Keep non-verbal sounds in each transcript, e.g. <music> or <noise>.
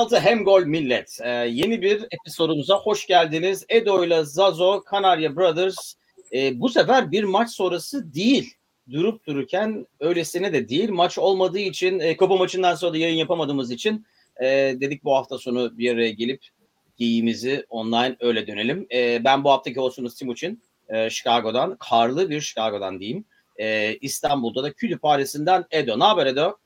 Hem penaltı hem gol millet. Ee, yeni bir episodumuza hoş geldiniz. Edo ile Zazo, Kanarya Brothers. Ee, bu sefer bir maç sonrası değil. Durup dururken öylesine de değil. Maç olmadığı için, e, Kupa maçından sonra da yayın yapamadığımız için e, dedik bu hafta sonu bir araya gelip giyimizi online öyle dönelim. E, ben bu haftaki olsunuz Timuçin, e, Chicago'dan, karlı bir Chicago'dan diyeyim. E, İstanbul'da da Kütüphanesi'nden Edo. Ne haber Edo?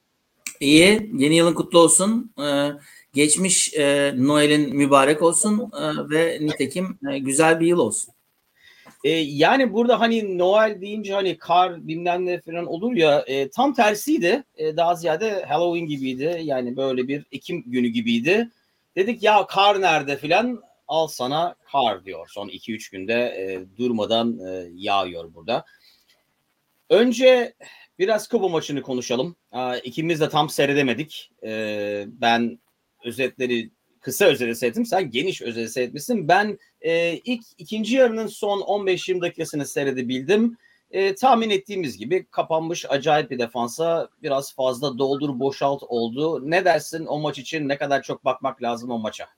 İyi. Yeni yılın kutlu olsun. Ee, geçmiş e, Noel'in mübarek olsun e, ve nitekim e, güzel bir yıl olsun. E, yani burada hani Noel deyince hani kar bilmem ne falan olur ya e, tam tersiydi. E, daha ziyade Halloween gibiydi. Yani böyle bir Ekim günü gibiydi. Dedik ya kar nerede filan al sana kar diyor. Son 2-3 günde e, durmadan e, yağıyor burada. Önce biraz Kuba maçını konuşalım. Aa, İkimiz de tam seyredemedik. Ee, ben özetleri kısa özeti seyrettim. Sen geniş özeti seyretmişsin. Ben e, ilk ikinci yarının son 15-20 dakikasını seyredebildim. E, tahmin ettiğimiz gibi kapanmış acayip bir defansa biraz fazla doldur boşalt oldu. Ne dersin o maç için ne kadar çok bakmak lazım o maça?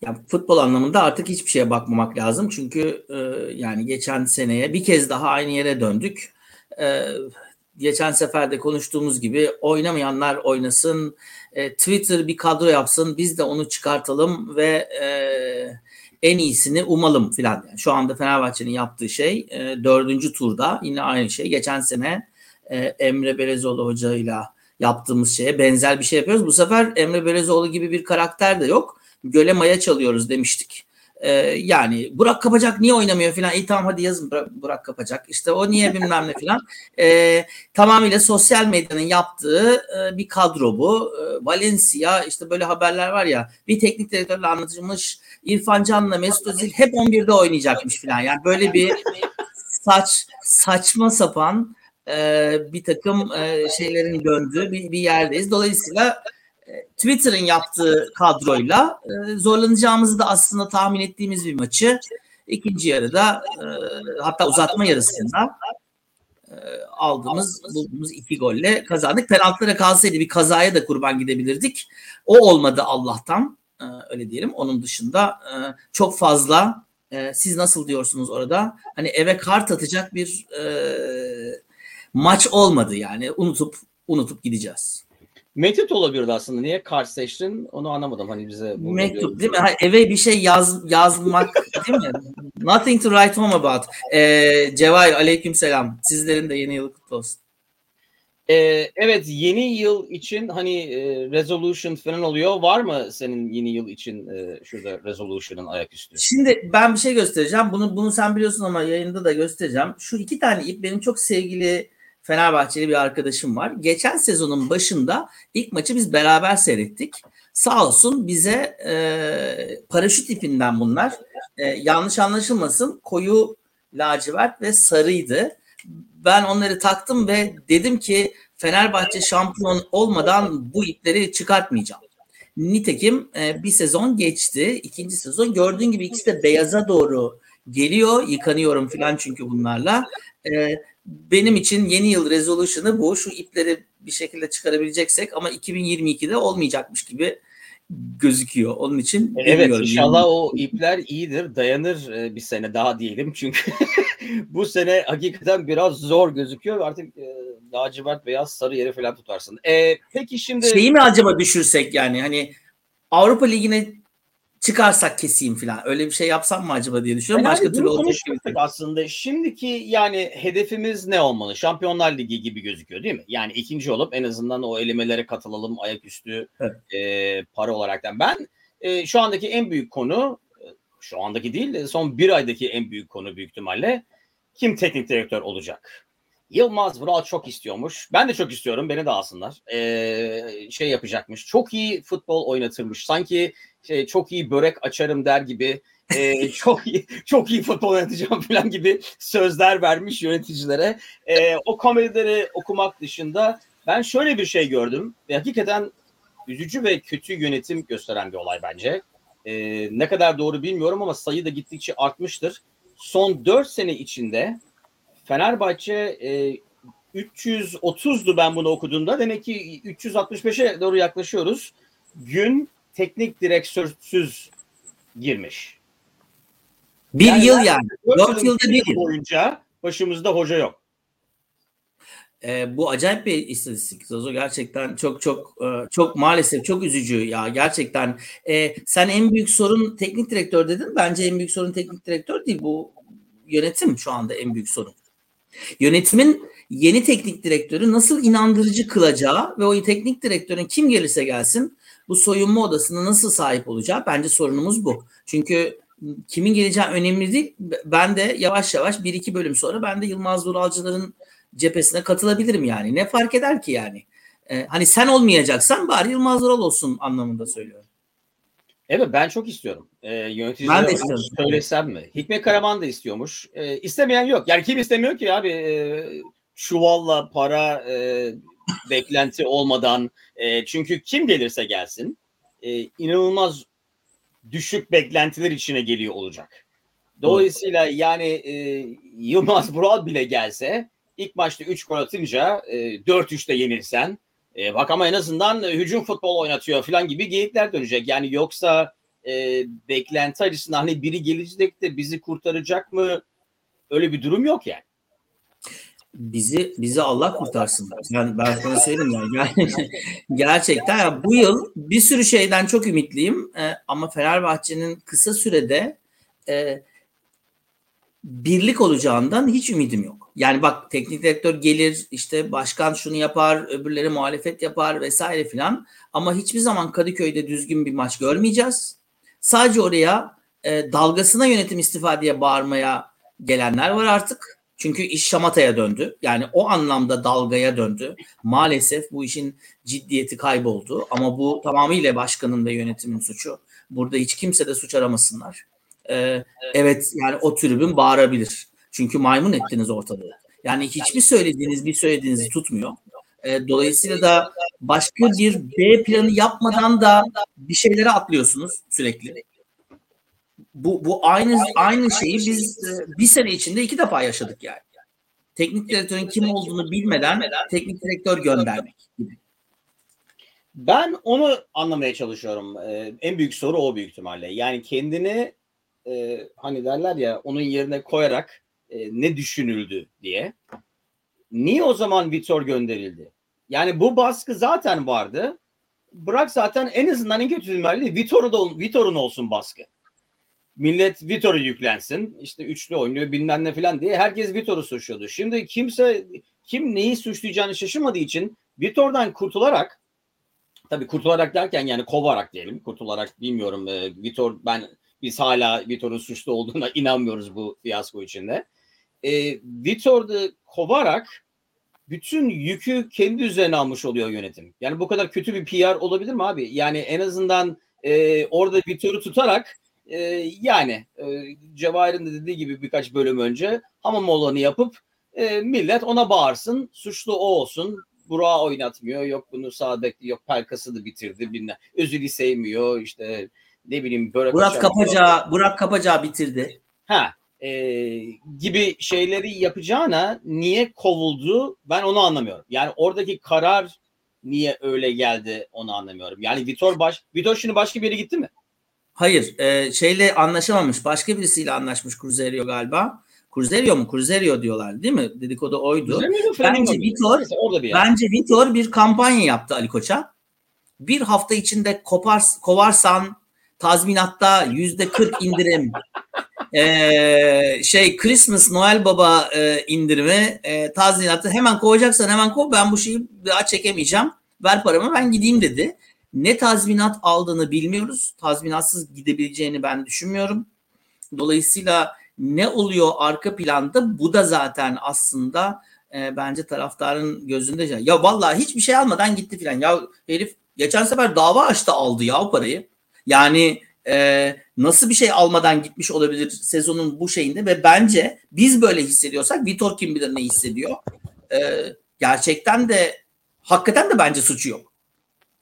Ya futbol anlamında artık hiçbir şeye bakmamak lazım. Çünkü e, yani geçen seneye bir kez daha aynı yere döndük. E, geçen sefer de konuştuğumuz gibi oynamayanlar oynasın. E, Twitter bir kadro yapsın. Biz de onu çıkartalım ve e, en iyisini umalım filan. Yani şu anda Fenerbahçe'nin yaptığı şey e, dördüncü turda yine aynı şey. Geçen sene e, Emre Belezoğlu hocayla yaptığımız şeye benzer bir şey yapıyoruz. Bu sefer Emre Belezoğlu gibi bir karakter de yok. Göle maya çalıyoruz demiştik. Ee, yani Burak Kapacak niye oynamıyor filan. İyi tamam hadi yazın Burak, Kapacak. İşte o niye bilmem ne filan. Ee, tamamıyla sosyal medyanın yaptığı e, bir kadro bu. E, Valencia işte böyle haberler var ya bir teknik direktörle anlatılmış İrfan Can'la Mesut Özil hep 11'de oynayacakmış filan. Yani böyle bir saç saçma sapan e, bir takım e, şeylerin döndüğü bir, bir yerdeyiz. Dolayısıyla Twitter'ın yaptığı kadroyla e, zorlanacağımızı da aslında tahmin ettiğimiz bir maçı ikinci yarıda e, hatta uzatma yarısında e, aldığımız bulduğumuz iki golle kazandık. Penaltılara kalsaydı bir kazaya da kurban gidebilirdik. O olmadı Allah'tan öyle diyelim. Onun dışında çok fazla siz nasıl diyorsunuz orada? Hani eve kart atacak bir maç olmadı yani unutup unutup gideceğiz. Mektup olabilirdi aslında. Niye kart seçtin? Onu anlamadım. Hani bize Mektup değil mi? Eve bir şey yaz yazmak değil mi? <laughs> Nothing to write home about. Ee, Cevahir aleyküm selam. Sizlerin de yeni yılı kutlu olsun. Ee, evet yeni yıl için hani e, resolution falan oluyor. Var mı senin yeni yıl için e, şurada resolution'ın ayaküstü? Şimdi ben bir şey göstereceğim. Bunu bunu sen biliyorsun ama yayında da göstereceğim. Şu iki tane ip benim çok sevgili Fenerbahçeli bir arkadaşım var. Geçen sezonun başında ilk maçı biz beraber seyrettik. Sağ olsun bize e, paraşüt ipinden bunlar. E, yanlış anlaşılmasın koyu lacivert ve sarıydı. Ben onları taktım ve dedim ki Fenerbahçe şampiyon olmadan bu ipleri çıkartmayacağım. Nitekim e, bir sezon geçti. ikinci sezon gördüğün gibi ikisi de beyaza doğru geliyor. Yıkanıyorum falan çünkü bunlarla. E, benim için yeni yıl resolution'ı bu. Şu ipleri bir şekilde çıkarabileceksek ama 2022'de olmayacakmış gibi gözüküyor. Onun için Evet inşallah o ipler iyidir. Dayanır e, bir sene daha diyelim. Çünkü <laughs> bu sene hakikaten biraz zor gözüküyor. Artık e, lacivert beyaz sarı yeri falan tutarsın. E, peki şimdi... Şeyi mi acaba düşürsek yani hani Avrupa Ligi'ne çıkarsak keseyim falan. Öyle bir şey yapsam mı acaba diye düşünüyorum. Yani Başka türlü olacak gibi. Aslında şimdiki yani hedefimiz ne olmalı? Şampiyonlar Ligi gibi gözüküyor değil mi? Yani ikinci olup en azından o elemelere katılalım ayaküstü evet. e, para olaraktan. Ben e, şu andaki en büyük konu şu andaki değil son bir aydaki en büyük konu büyük ihtimalle kim teknik direktör olacak? Yılmaz Vural çok istiyormuş. Ben de çok istiyorum. Beni de alsınlar. Ee, şey yapacakmış. Çok iyi futbol oynatırmış. Sanki şey, çok iyi börek açarım der gibi e, <laughs> çok iyi çok iyi futbol oynatacağım falan gibi sözler vermiş yöneticilere. E, o komedileri okumak dışında ben şöyle bir şey gördüm ve hakikaten üzücü ve kötü yönetim gösteren bir olay bence. E, ne kadar doğru bilmiyorum ama sayı da gittikçe artmıştır. Son 4 sene içinde Fenerbahçe e, 330'du ben bunu okuduğumda. Demek ki 365'e doğru yaklaşıyoruz. gün teknik direktörsüz girmiş. Bir yani yıl yani. Dört yılda bir yıl. boyunca başımızda hoca yok. E, bu acayip bir istatistik. Zazo gerçekten çok çok e, çok maalesef çok üzücü ya gerçekten. E, sen en büyük sorun teknik direktör dedin. Bence en büyük sorun teknik direktör değil. Bu yönetim şu anda en büyük sorun. Yönetimin yeni teknik direktörü nasıl inandırıcı kılacağı ve o teknik direktörün kim gelirse gelsin bu soyunma odasına nasıl sahip olacağı bence sorunumuz bu. Çünkü kimin geleceği önemli değil. Ben de yavaş yavaş bir iki bölüm sonra ben de Yılmaz Duralcıların cephesine katılabilirim yani. Ne fark eder ki yani? Ee, hani sen olmayacaksan bari Yılmaz Dural olsun anlamında söylüyorum. Evet ben çok istiyorum. Ee, yöneticilere ben de istiyorum. söylesem mi? Hikmet Karaman da istiyormuş. Ee, istemeyen yok. Yani kim istemiyor ki abi? Ee, çuvalla para e, beklenti olmadan. E, çünkü kim gelirse gelsin e, inanılmaz düşük beklentiler içine geliyor olacak. Dolayısıyla yani e, Yılmaz Vural bile gelse ilk maçta 3 gol atınca e, 4-3'te yenilsen e, bak ama en azından e, hücum futbol oynatıyor falan gibi geyikler dönecek. Yani yoksa e, beklenti açısından hani biri gelecek de bizi kurtaracak mı? Öyle bir durum yok yani. Bizi bizi Allah kurtarsın. Ben ben sana söyleyeyim yani. <laughs> Gerçekten ya bu yıl bir sürü şeyden çok ümitliyim e, ama Fenerbahçe'nin kısa sürede e, birlik olacağından hiç ümidim yok. Yani bak teknik direktör gelir işte başkan şunu yapar öbürleri muhalefet yapar vesaire filan ama hiçbir zaman Kadıköy'de düzgün bir maç görmeyeceğiz. Sadece oraya e, dalgasına yönetim istifa diye bağırmaya gelenler var artık. Çünkü iş şamataya döndü. Yani o anlamda dalgaya döndü. Maalesef bu işin ciddiyeti kayboldu. Ama bu tamamıyla başkanın ve yönetimin suçu. Burada hiç kimse de suç aramasınlar. Ee, evet yani o tribün bağırabilir. Çünkü maymun ettiniz ortalığı. Yani hiçbir söylediğiniz bir söylediğinizi tutmuyor. E, dolayısıyla da başka bir B planı yapmadan da bir şeylere atlıyorsunuz sürekli. Bu bu aynı aynı şeyi biz e, bir sene içinde iki defa yaşadık yani. Teknik direktörün kim olduğunu bilmeden teknik direktör göndermek gibi. Ben onu anlamaya çalışıyorum. Ee, en büyük soru o büyük ihtimalle. Yani kendini e, hani derler ya onun yerine koyarak e, ne düşünüldü diye. Niye o zaman Vitor gönderildi? Yani bu baskı zaten vardı. Bırak zaten en azından en kötü ihtimalle Vitor'un Vitor'un olsun baskı. Millet Vitor'u yüklensin. İşte üçlü oynuyor bilmem ne falan diye herkes Vitor'u suçluyordu. Şimdi kimse kim neyi suçlayacağını şaşırmadığı için Vitor'dan kurtularak tabii kurtularak derken yani kovarak diyelim. Kurtularak bilmiyorum. E, Vitor ben biz hala Vitor'un suçlu olduğuna <laughs> inanmıyoruz bu fiyasko içinde. E, Vitor'u kovarak bütün yükü kendi üzerine almış oluyor yönetim. Yani bu kadar kötü bir PR olabilir mi abi? Yani en azından e, orada Vitor'u tutarak e, yani e, Cevahir'in de dediği gibi birkaç bölüm önce hamam olanı yapıp e, millet ona bağırsın. Suçlu o olsun. Burak'ı oynatmıyor. Yok bunu sağ bekli. Yok Pelkas'ı da bitirdi. Bilmem. Özül'ü sevmiyor. İşte ne bileyim böyle Burak Kapaca Burak Kapaca bitirdi. Ha e, gibi şeyleri yapacağına niye kovuldu ben onu anlamıyorum. Yani oradaki karar niye öyle geldi onu anlamıyorum. Yani Vitor baş Vitor şimdi başka bir yere gitti mi? Hayır, e, şeyle anlaşamamış. Başka birisiyle anlaşmış Cruzeiro galiba. Cruzeiro mu? Cruzeiro diyorlar değil mi? Dedikodu oydu. Bence Vitor, bence Vitor bir kampanya yaptı Ali Koç'a. Bir hafta içinde kopar, kovarsan tazminatta yüzde 40 indirim. ee, şey Christmas Noel Baba e, indirimi e, tazminatı hemen kovacaksan hemen kov ben bu şeyi daha çekemeyeceğim. Ver paramı ben gideyim dedi. Ne tazminat aldığını bilmiyoruz. Tazminatsız gidebileceğini ben düşünmüyorum. Dolayısıyla ne oluyor arka planda bu da zaten aslında e, bence taraftarın gözünde. Ya vallahi hiçbir şey almadan gitti filan. Ya herif geçen sefer dava açtı aldı ya o parayı. Yani e, nasıl bir şey almadan gitmiş olabilir sezonun bu şeyinde ve bence biz böyle hissediyorsak Vitor kim bilir ne hissediyor. E, gerçekten de hakikaten de bence suçu yok.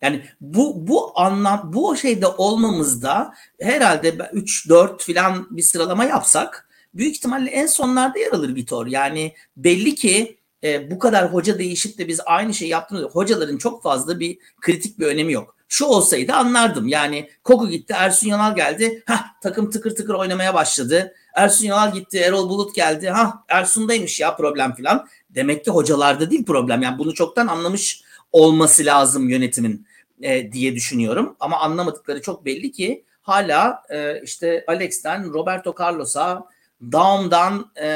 Yani bu bu anlam bu şeyde olmamızda herhalde 3 4 filan bir sıralama yapsak büyük ihtimalle en sonlarda yer alır Vitor. Yani belli ki e, bu kadar hoca değişip de biz aynı şeyi yaptığımız hocaların çok fazla bir kritik bir önemi yok. Şu olsaydı anlardım. Yani Koku gitti, Ersun Yanal geldi. Hah takım tıkır tıkır oynamaya başladı. Ersun Yanal gitti, Erol Bulut geldi. Ha Ersun'daymış ya problem filan. Demek ki hocalarda değil problem. Yani bunu çoktan anlamış olması lazım yönetimin e, diye düşünüyorum. Ama anlamadıkları çok belli ki hala e, işte Alex'ten Roberto Carlos'a Daum'dan e,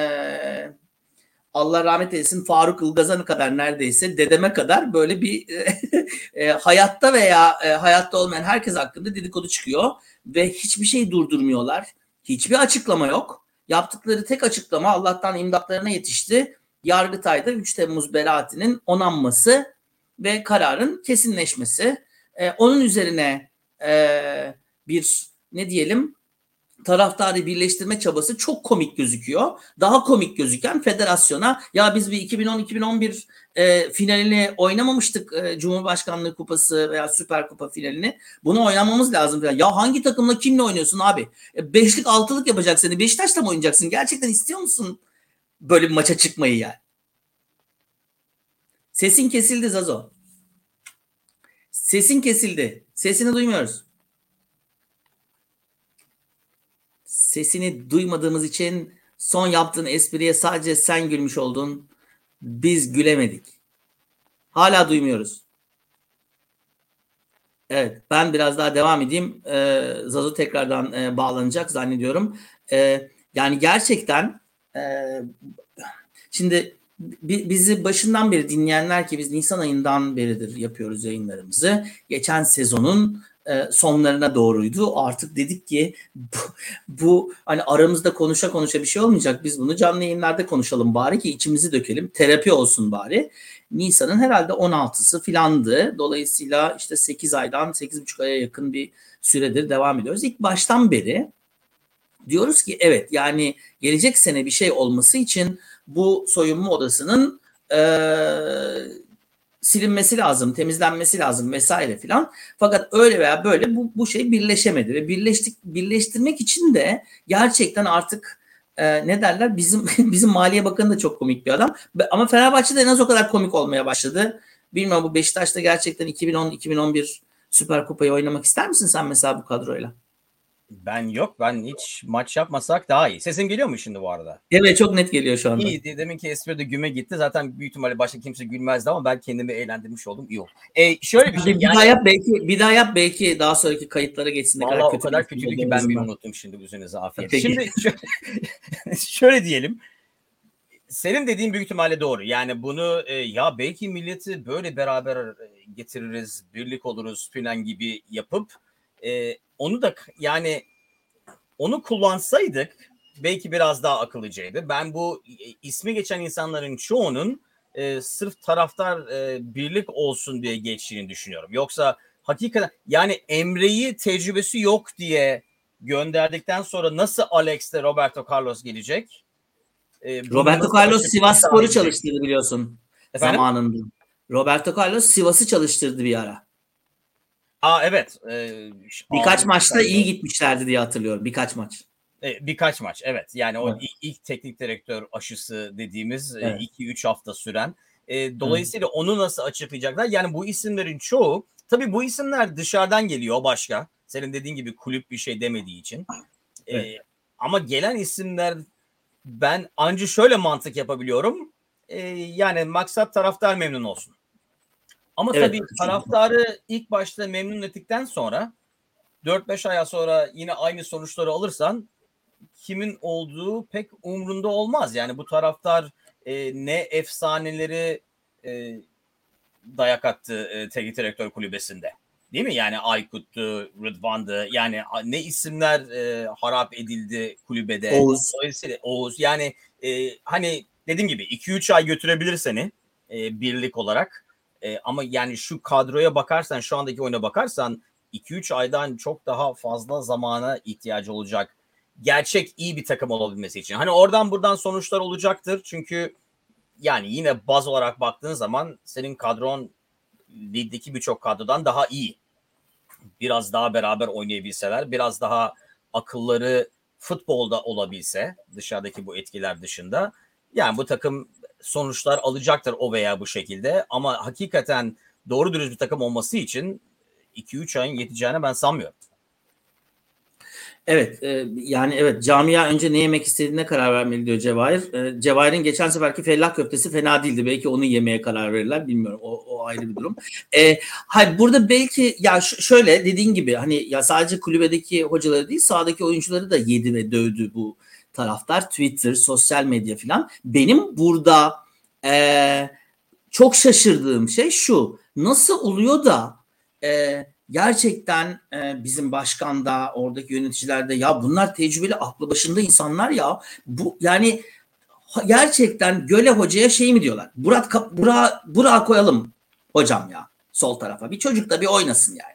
Allah rahmet eylesin Faruk Ilgazan'ı kadar neredeyse dedeme kadar böyle bir <laughs> e, hayatta veya e, hayatta olmayan herkes hakkında dedikodu çıkıyor ve hiçbir şey durdurmuyorlar. Hiçbir açıklama yok. Yaptıkları tek açıklama Allah'tan imdatlarına yetişti. Yargıtay'da 3 Temmuz beraatinin onanması ve kararın kesinleşmesi. E, onun üzerine e, bir ne diyelim taraftarı birleştirme çabası çok komik gözüküyor. Daha komik gözüken federasyona ya biz bir 2010-2011 e, finalini oynamamıştık e, Cumhurbaşkanlığı Kupası veya Süper Kupa finalini. Bunu oynamamız lazım. Ya hangi takımla kimle oynuyorsun abi? E, beşlik altılık yapacak seni. Beşiktaş'la mı oynayacaksın? Gerçekten istiyor musun böyle bir maça çıkmayı yani? Sesin kesildi Zazo. Sesin kesildi. Sesini duymuyoruz. Sesini duymadığımız için son yaptığın espriye sadece sen gülmüş oldun. Biz gülemedik. Hala duymuyoruz. Evet ben biraz daha devam edeyim. Ee, Zazo tekrardan e, bağlanacak zannediyorum. Ee, yani gerçekten e, şimdi bizi başından beri dinleyenler ki biz Nisan ayından beridir yapıyoruz yayınlarımızı. Geçen sezonun e, sonlarına doğruydu. Artık dedik ki bu, bu hani aramızda konuşa konuşa bir şey olmayacak. Biz bunu canlı yayınlarda konuşalım bari ki içimizi dökelim. Terapi olsun bari. Nisan'ın herhalde 16'sı filandı. Dolayısıyla işte 8 aydan 8,5 aya yakın bir süredir devam ediyoruz. İlk baştan beri diyoruz ki evet yani gelecek sene bir şey olması için bu soyunma odasının e, silinmesi lazım, temizlenmesi lazım vesaire filan. Fakat öyle veya böyle bu, bu şey birleşemedi ve birleştik birleştirmek için de gerçekten artık e, ne derler bizim <laughs> bizim Maliye Bakanı da çok komik bir adam ama Fenerbahçe'de en az o kadar komik olmaya başladı. Bilmiyorum bu Beşiktaş'ta gerçekten 2010-2011 Süper Kupayı oynamak ister misin sen mesela bu kadroyla? Ben yok. Ben hiç maç yapmasak daha iyi. Sesim geliyor mu şimdi bu arada? Evet çok net geliyor şu anda. İyi. Demin ki espride güme gitti. Zaten büyük ihtimalle başka kimse gülmezdi ama ben kendimi eğlendirmiş oldum. İyi oldu. E, şöyle bir şey. Bir yani... daha yap belki bir daha yap belki daha sonraki kayıtlara geçsin. Valla o kadar kötüydü ki ben bir unuttum şimdi üzerinize afiyet. Peki. Şimdi şöyle, <laughs> şöyle diyelim. Senin dediğin büyük ihtimalle doğru. Yani bunu e, ya belki milleti böyle beraber e, getiririz, birlik oluruz filan gibi yapıp e, onu da yani onu kullansaydık belki biraz daha akıllıcaydı. Ben bu ismi geçen insanların çoğunun e, sırf taraftar e, birlik olsun diye geçtiğini düşünüyorum. Yoksa hakikaten yani Emre'yi tecrübesi yok diye gönderdikten sonra nasıl Alex'te Roberto Carlos gelecek? E, Roberto Carlos Sivas Spor'u çalıştırdı biliyorsun Efendim? zamanında. Roberto Carlos Sivas'ı çalıştırdı bir ara. Aa evet. Ee, birkaç maçta iyi gitmişlerdi diye hatırlıyorum. Birkaç maç. E, birkaç maç evet. Yani o evet. ilk, ilk teknik direktör aşısı dediğimiz 2-3 evet. iki, hafta süren. E, dolayısıyla evet. onu nasıl açıklayacaklar? Yani bu isimlerin çoğu tabii bu isimler dışarıdan geliyor başka. Senin dediğin gibi kulüp bir şey demediği için. E, evet. E, ama gelen isimler ben ancak şöyle mantık yapabiliyorum. E, yani maksat taraftar memnun olsun. Ama evet. tabii taraftarı ilk başta memnun ettikten sonra 4-5 aya sonra yine aynı sonuçları alırsan kimin olduğu pek umrunda olmaz. Yani bu taraftar e, ne efsaneleri e, dayak attı e, teknik direktör kulübesinde. Değil mi? Yani Aykut'tu, Rıdvan'dı. Yani ne isimler e, harap edildi kulübede. Oğuz. Dolayısıyla Oğuz. Yani e, hani dediğim gibi 2-3 ay götürebilir seni e, birlik olarak. E, ama yani şu kadroya bakarsan, şu andaki oyuna bakarsan 2-3 aydan çok daha fazla zamana ihtiyacı olacak. Gerçek iyi bir takım olabilmesi için. Hani oradan buradan sonuçlar olacaktır. Çünkü yani yine baz olarak baktığın zaman senin kadron ligdeki birçok kadrodan daha iyi. Biraz daha beraber oynayabilseler, biraz daha akılları futbolda olabilse dışarıdaki bu etkiler dışında yani bu takım sonuçlar alacaktır o veya bu şekilde ama hakikaten doğru dürüst bir takım olması için 2-3 ayın yeteceğine ben sanmıyorum. Evet e, yani evet camia önce ne yemek istediğine karar vermeli diyor Cevahir. E, Cevahir'in geçen seferki fellah köftesi fena değildi. Belki onu yemeye karar verirler bilmiyorum. O, o ayrı bir durum. E, hayır burada belki ya şöyle dediğin gibi hani ya sadece kulübedeki hocaları değil sahadaki oyuncuları da yedi ve dövdü bu taraftar. Twitter, sosyal medya filan. Benim burada e, çok şaşırdığım şey şu. Nasıl oluyor da e, gerçekten e, bizim başkan da oradaki yöneticiler de ya bunlar tecrübeli aklı başında insanlar ya bu yani gerçekten Göle Hoca'ya şey mi diyorlar? Burak Burak Burak koyalım hocam ya sol tarafa. Bir çocuk da bir oynasın yani.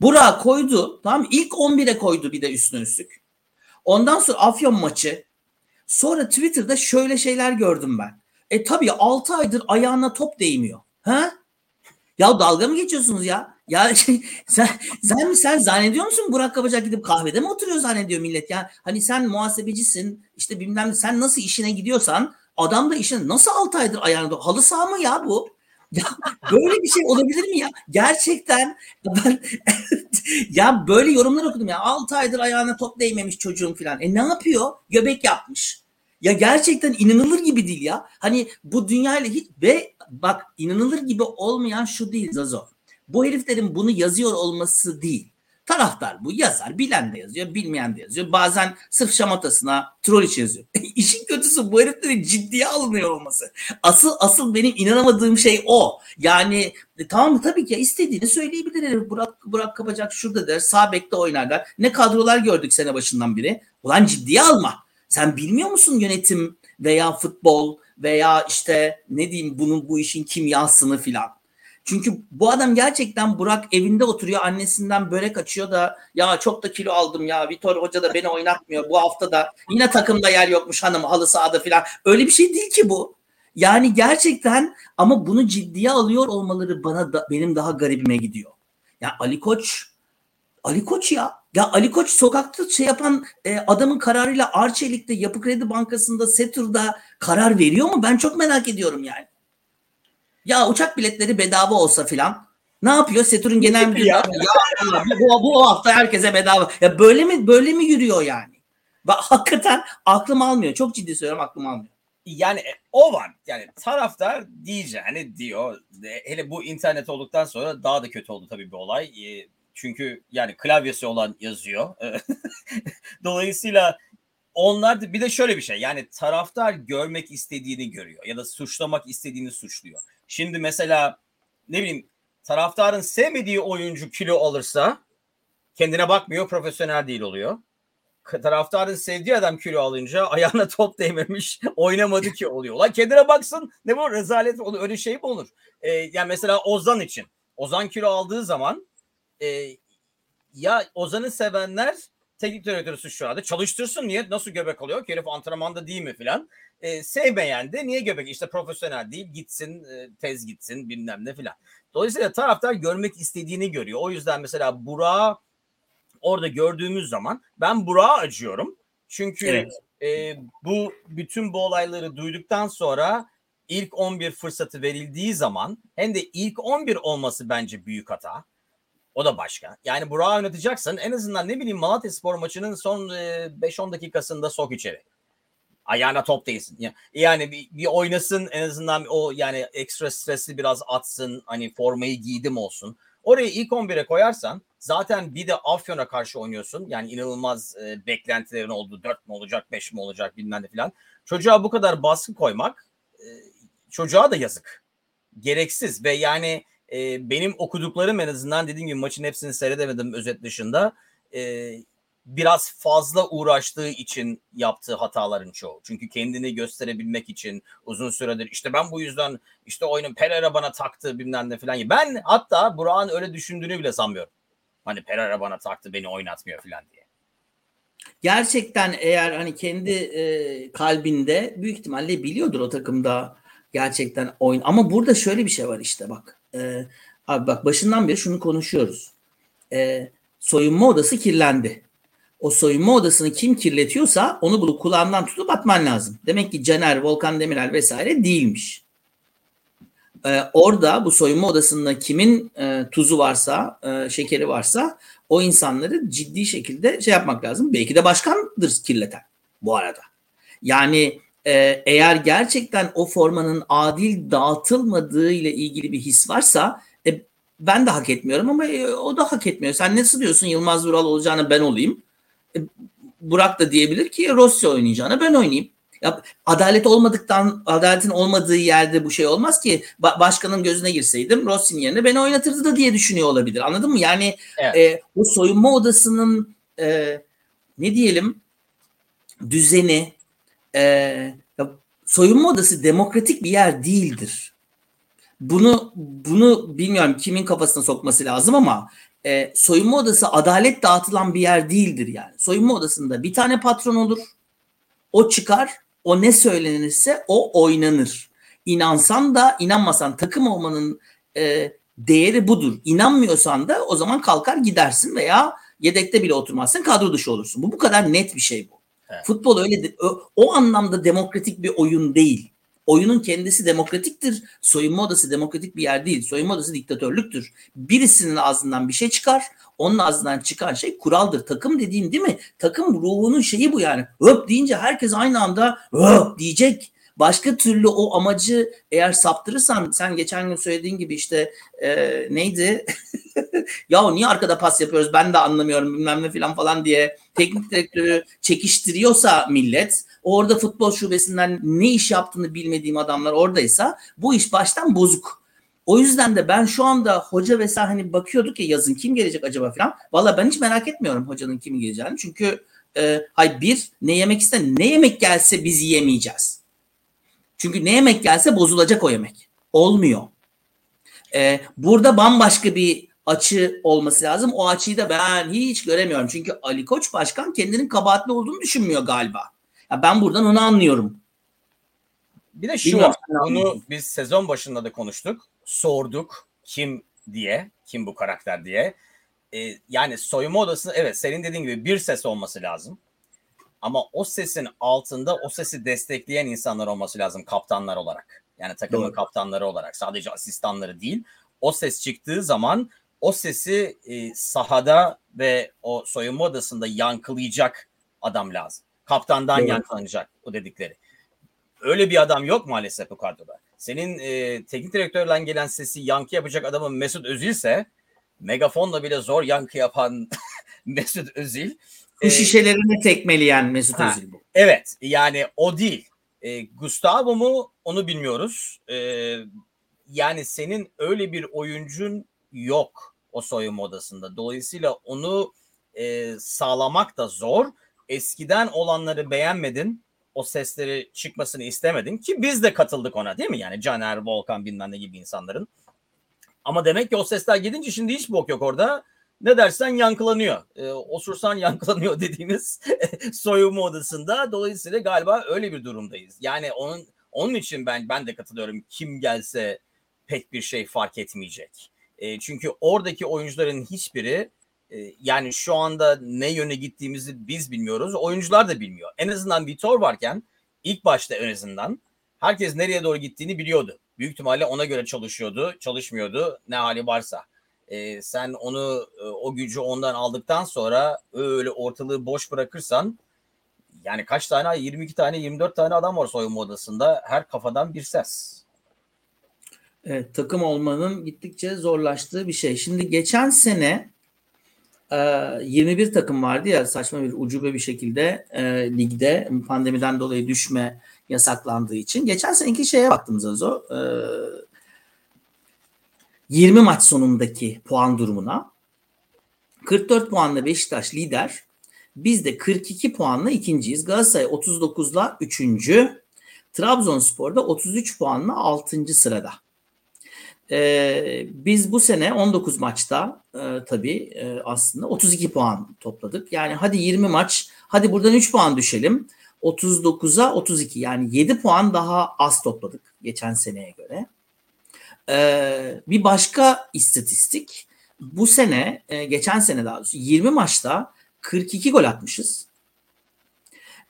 Burak koydu. Tamam ilk 11'e koydu bir de üstüne üstlük. Ondan sonra Afyon maçı. Sonra Twitter'da şöyle şeyler gördüm ben. E tabii 6 aydır ayağına top değmiyor. Ha? Ya dalga mı geçiyorsunuz ya? Ya <laughs> şey, sen, sen sen zannediyor musun Burak Kabacak gidip kahvede mi oturuyor zannediyor millet ya? Hani sen muhasebecisin işte bilmem sen nasıl işine gidiyorsan adam da işine nasıl 6 aydır ayağında halı saha mı ya bu? Ya böyle bir şey olabilir mi ya? Gerçekten ben <laughs> ya böyle yorumlar okudum ya. 6 aydır ayağına top değmemiş çocuğum falan. E ne yapıyor? Göbek yapmış. Ya gerçekten inanılır gibi değil ya. Hani bu dünyayla hiç ve bak inanılır gibi olmayan şu değil Zazo. Bu heriflerin bunu yazıyor olması değil. Taraftar bu yazar. Bilen de yazıyor, bilmeyen de yazıyor. Bazen sırf şamatasına troll için yazıyor. <laughs> İşin kötüsü bu heriflerin ciddiye alınıyor olması. Asıl asıl benim inanamadığım şey o. Yani e, tamam tabii ki istediğini söyleyebilir herif. Burak, Burak Kapacak şurada der. Sağ bekte oynar der. Ne kadrolar gördük sene başından beri. Ulan ciddiye alma. Sen bilmiyor musun yönetim veya futbol veya işte ne diyeyim bunun bu işin kimyasını filan. Çünkü bu adam gerçekten Burak evinde oturuyor annesinden börek açıyor da ya çok da kilo aldım ya Vitor Hoca da beni oynatmıyor bu hafta da yine takımda yer yokmuş hanım halı sahada filan. Öyle bir şey değil ki bu. Yani gerçekten ama bunu ciddiye alıyor olmaları bana da benim daha garibime gidiyor. Ya Ali Koç Ali Koç ya. Ya Ali Koç sokakta şey yapan e, adamın kararıyla Arçelik'te Yapı Kredi Bankası'nda Setur'da karar veriyor mu? Ben çok merak ediyorum yani. Ya uçak biletleri bedava olsa filan. Ne yapıyor? Setur'un genel müdürü. Ya, ya bu, bu hafta herkese bedava. Ya böyle mi böyle mi yürüyor yani? Bak hakikaten aklım almıyor. Çok ciddi söylüyorum aklım almıyor. Yani e, o var. Yani taraftar diyeceğini diyor. Hele bu internet olduktan sonra daha da kötü oldu tabii bir olay. E, çünkü yani klavyesi olan yazıyor. <laughs> Dolayısıyla onlar bir de şöyle bir şey. Yani taraftar görmek istediğini görüyor ya da suçlamak istediğini suçluyor. Şimdi mesela ne bileyim taraftarın sevmediği oyuncu kilo alırsa kendine bakmıyor profesyonel değil oluyor. Taraftarın sevdiği adam kilo alınca ayağına top değmemiş <laughs> oynamadı ki oluyor. Lan kendine baksın ne bu rezalet olur öyle şey mi olur? Ee, yani mesela Ozan için Ozan kilo aldığı zaman e, ya Ozan'ı sevenler teknik direktörü suçladı. Çalıştırsın niye? Nasıl göbek alıyor? Herif antrenmanda değil mi filan. E, sevmeyen de niye göbek? İşte profesyonel değil gitsin e, tez gitsin bilmem ne filan. Dolayısıyla taraftar görmek istediğini görüyor. O yüzden mesela Burak'ı orada gördüğümüz zaman ben Burak'a acıyorum. Çünkü evet. e, bu bütün bu olayları duyduktan sonra ilk 11 fırsatı verildiği zaman hem de ilk 11 olması bence büyük hata. O da başka. Yani Burak'ı oynatacaksın en azından ne bileyim Malatya Spor maçının son 5-10 dakikasında sok içeri. Ayağına top değilsin. Yani bir, bir oynasın en azından o yani ekstra stresli biraz atsın. Hani formayı giydim olsun. Orayı ilk 11'e koyarsan zaten bir de Afyon'a karşı oynuyorsun. Yani inanılmaz e, beklentilerin olduğu 4 mü olacak 5 mi olacak bilmem ne falan. Çocuğa bu kadar baskı koymak e, çocuğa da yazık. Gereksiz ve yani e, benim okuduklarım en azından dediğim gibi maçın hepsini seyredemedim özet dışında. E, biraz fazla uğraştığı için yaptığı hataların çoğu. Çünkü kendini gösterebilmek için uzun süredir işte ben bu yüzden işte oyunun Pereira bana taktı bilmem ne falan. Ben hatta Burak'ın öyle düşündüğünü bile sanmıyorum. Hani Pereira bana taktı beni oynatmıyor falan diye. Gerçekten eğer hani kendi e, kalbinde büyük ihtimalle biliyordur o takımda gerçekten oyun. Ama burada şöyle bir şey var işte bak. E, abi bak başından beri şunu konuşuyoruz. E, soyunma odası kirlendi. O soyunma odasını kim kirletiyorsa onu bulup kulağından tutup atman lazım. Demek ki Caner, Volkan Demirel vesaire değilmiş. Ee, orada bu soyunma odasında kimin e, tuzu varsa, e, şekeri varsa o insanları ciddi şekilde şey yapmak lazım. Belki de başkandır kirleten bu arada. Yani e, eğer gerçekten o formanın adil dağıtılmadığı ile ilgili bir his varsa e, ben de hak etmiyorum ama e, o da hak etmiyor. Sen nasıl diyorsun Yılmaz Vural olacağını ben olayım. E, Burak da diyebilir ki Rossi oynayacağını ben oynayayım. Ya, adalet olmadıktan, adaletin olmadığı yerde bu şey olmaz ki. Ba- başkanın gözüne girseydim Rossi'nin yerine beni oynatırdı da diye düşünüyor olabilir. Anladın mı? Yani evet. e, o soyunma odasının e, ne diyelim düzeni e, ya, soyunma odası demokratik bir yer değildir. Bunu bunu bilmiyorum kimin kafasına sokması lazım ama e, soyunma odası adalet dağıtılan bir yer değildir yani. Soyunma odasında bir tane patron olur. O çıkar o ne söylenirse o oynanır. İnansan da inanmasan takım olmanın e, değeri budur. İnanmıyorsan da o zaman kalkar gidersin veya yedekte bile oturmazsın kadro dışı olursun. Bu bu kadar net bir şey bu. Evet. Futbol öyle o, o anlamda demokratik bir oyun değil. Oyunun kendisi demokratiktir. Soyunma odası demokratik bir yer değil. Soyunma odası diktatörlüktür. Birisinin ağzından bir şey çıkar. Onun ağzından çıkan şey kuraldır. Takım dediğin değil mi? Takım ruhunun şeyi bu yani. Öp deyince herkes aynı anda öp diyecek. Başka türlü o amacı eğer saptırırsan sen geçen gün söylediğin gibi işte e, neydi? <laughs> ya niye arkada pas yapıyoruz ben de anlamıyorum bilmem ne falan falan diye teknik direktörü çekiştiriyorsa millet orada futbol şubesinden ne iş yaptığını bilmediğim adamlar oradaysa bu iş baştan bozuk. O yüzden de ben şu anda hoca vesaire hani bakıyorduk ya yazın kim gelecek acaba falan. Valla ben hiç merak etmiyorum hocanın kimi geleceğini. Çünkü e, hay bir ne yemek iste ne yemek gelse biz yiyemeyeceğiz. Çünkü ne yemek gelse bozulacak o yemek. Olmuyor. E, burada bambaşka bir açı olması lazım. O açıyı da ben hiç göremiyorum. Çünkü Ali Koç Başkan kendinin kabahatli olduğunu düşünmüyor galiba. Ya ben buradan onu anlıyorum. Bir de şu Bilmiyorum, var. Bunu biz sezon başında da konuştuk. Sorduk kim diye, kim bu karakter diye. Ee, yani soyunma odası evet senin dediğin gibi bir ses olması lazım. Ama o sesin altında o sesi destekleyen insanlar olması lazım kaptanlar olarak. Yani takımın Doğru. kaptanları olarak sadece asistanları değil. O ses çıktığı zaman o sesi e, sahada ve o soyunma odasında yankılayacak adam lazım. Kaptandan Doğru. yankılanacak o dedikleri. Öyle bir adam yok maalesef bu kadroda. Senin e, teknik direktörden gelen sesi yankı yapacak adamın Mesut Özil ise megafonla bile zor yankı yapan <laughs> Mesut Özil. Bu e, şişelerini tekmeleyen Mesut ha, Özil bu. Evet yani o değil. E, Gustavo mu onu bilmiyoruz. E, yani senin öyle bir oyuncun yok o soyunma odasında. Dolayısıyla onu e, sağlamak da zor. Eskiden olanları beğenmedin. O sesleri çıkmasını istemedin ki biz de katıldık ona değil mi? Yani Caner, Volkan bilmem ne gibi insanların. Ama demek ki o sesler gidince şimdi hiç bok yok orada. Ne dersen yankılanıyor. E, osursan <laughs> yankılanıyor dediğimiz <laughs> soyunma odasında. Dolayısıyla galiba öyle bir durumdayız. Yani onun onun için ben ben de katılıyorum. Kim gelse pek bir şey fark etmeyecek. E, çünkü oradaki oyuncuların hiçbiri yani şu anda ne yöne gittiğimizi biz bilmiyoruz. Oyuncular da bilmiyor. En azından Vitor varken ilk başta en azından herkes nereye doğru gittiğini biliyordu. Büyük ihtimalle ona göre çalışıyordu, çalışmıyordu ne hali varsa. E, sen onu e, o gücü ondan aldıktan sonra öyle ortalığı boş bırakırsan yani kaç tane 22 tane 24 tane adam var soyunma odasında her kafadan bir ses. Evet, takım olmanın gittikçe zorlaştığı bir şey. Şimdi geçen sene 21 takım vardı ya saçma bir ucube bir şekilde e, ligde pandemiden dolayı düşme yasaklandığı için. Geçen seneki şeye baktım Zazo. E, 20 maç sonundaki puan durumuna. 44 puanla Beşiktaş lider. Biz de 42 puanla ikinciyiz. Galatasaray 39'la üçüncü. Trabzonspor da 33 puanla 6. sırada. Ee, biz bu sene 19 maçta e, tabii e, aslında 32 puan topladık. Yani hadi 20 maç, hadi buradan 3 puan düşelim. 39'a 32 yani 7 puan daha az topladık geçen seneye göre. Ee, bir başka istatistik bu sene, e, geçen sene daha doğrusu 20 maçta 42 gol atmışız.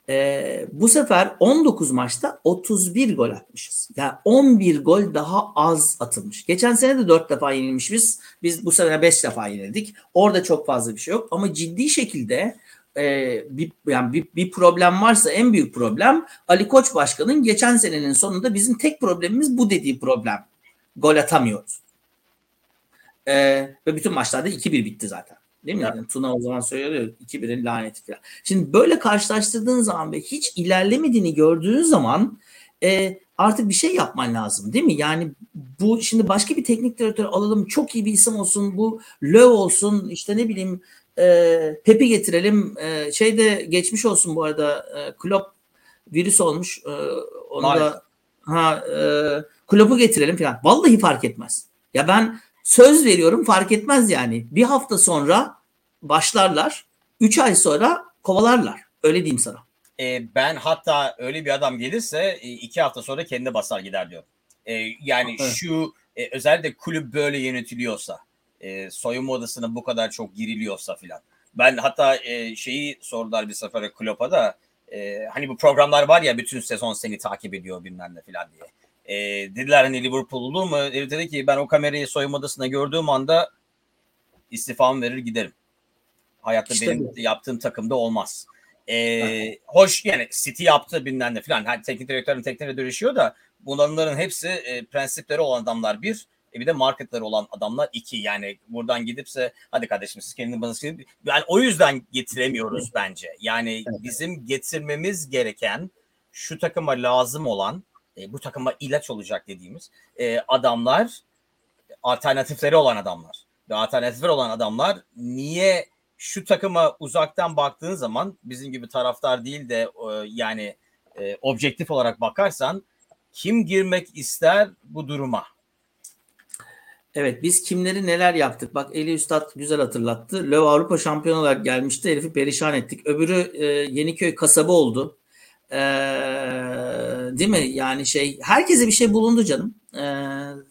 E, bu sefer 19 maçta 31 gol atmışız. Yani 11 gol daha az atılmış. Geçen sene de 4 defa yenilmiş biz. Biz bu sene 5 defa yenildik. Orada çok fazla bir şey yok. Ama ciddi şekilde e, bir, yani bir, bir problem varsa en büyük problem Ali Koç Başkan'ın geçen senenin sonunda bizim tek problemimiz bu dediği problem. Gol atamıyoruz. E, ve bütün maçlarda 2-1 bitti zaten. Değil mi? Yani Tuna o zaman söylüyor 2-1'in laneti falan. Şimdi böyle karşılaştırdığın zaman ve hiç ilerlemediğini gördüğün zaman e, artık bir şey yapman lazım değil mi? Yani bu şimdi başka bir teknik direktör alalım çok iyi bir isim olsun bu Löw olsun işte ne bileyim e, Pep'i getirelim e, şeyde geçmiş olsun bu arada e, Klopp virüs olmuş e, onu Maalesef. da ha e, Klopp'u getirelim falan. Vallahi fark etmez. Ya ben söz veriyorum fark etmez yani. Bir hafta sonra başlarlar. Üç ay sonra kovalarlar. Öyle diyeyim sana. E, ben hatta öyle bir adam gelirse e, iki hafta sonra kendi basar gider diyorum. E, yani evet. şu e, özellikle kulüp böyle yönetiliyorsa e, soyunma odasına bu kadar çok giriliyorsa filan. Ben hatta e, şeyi sordular bir sefer Klopp'a da e, hani bu programlar var ya bütün sezon seni takip ediyor bilmem ne filan diye. E, dediler hani Liverpool'lu mu? Herif dedi ki ben o kamerayı soyunma odasında gördüğüm anda istifamı verir giderim. Hayatta işte benim bu. yaptığım takımda olmaz. Ee, hoş yani City yaptı bilmem ne falan. Hani teknik direktörün tekniğine dönüşüyor da bunların hepsi e, prensipleri olan adamlar bir. E bir de marketleri olan adamlar iki. Yani buradan gidipse hadi kardeşim siz kendini bana yani o yüzden getiremiyoruz bence. Yani bizim getirmemiz gereken şu takıma lazım olan e, bu takıma ilaç olacak dediğimiz e, adamlar alternatifleri olan adamlar. Ve alternatifleri olan adamlar niye şu takıma uzaktan baktığın zaman bizim gibi taraftar değil de e, yani e, objektif olarak bakarsan kim girmek ister bu duruma? Evet biz kimleri neler yaptık. Bak Eli Üstad güzel hatırlattı. Löw Avrupa şampiyonu olarak gelmişti. Herifi perişan ettik. Öbürü e, Yeniköy kasabı oldu. E, değil mi? Yani şey herkese bir şey bulundu canım. E,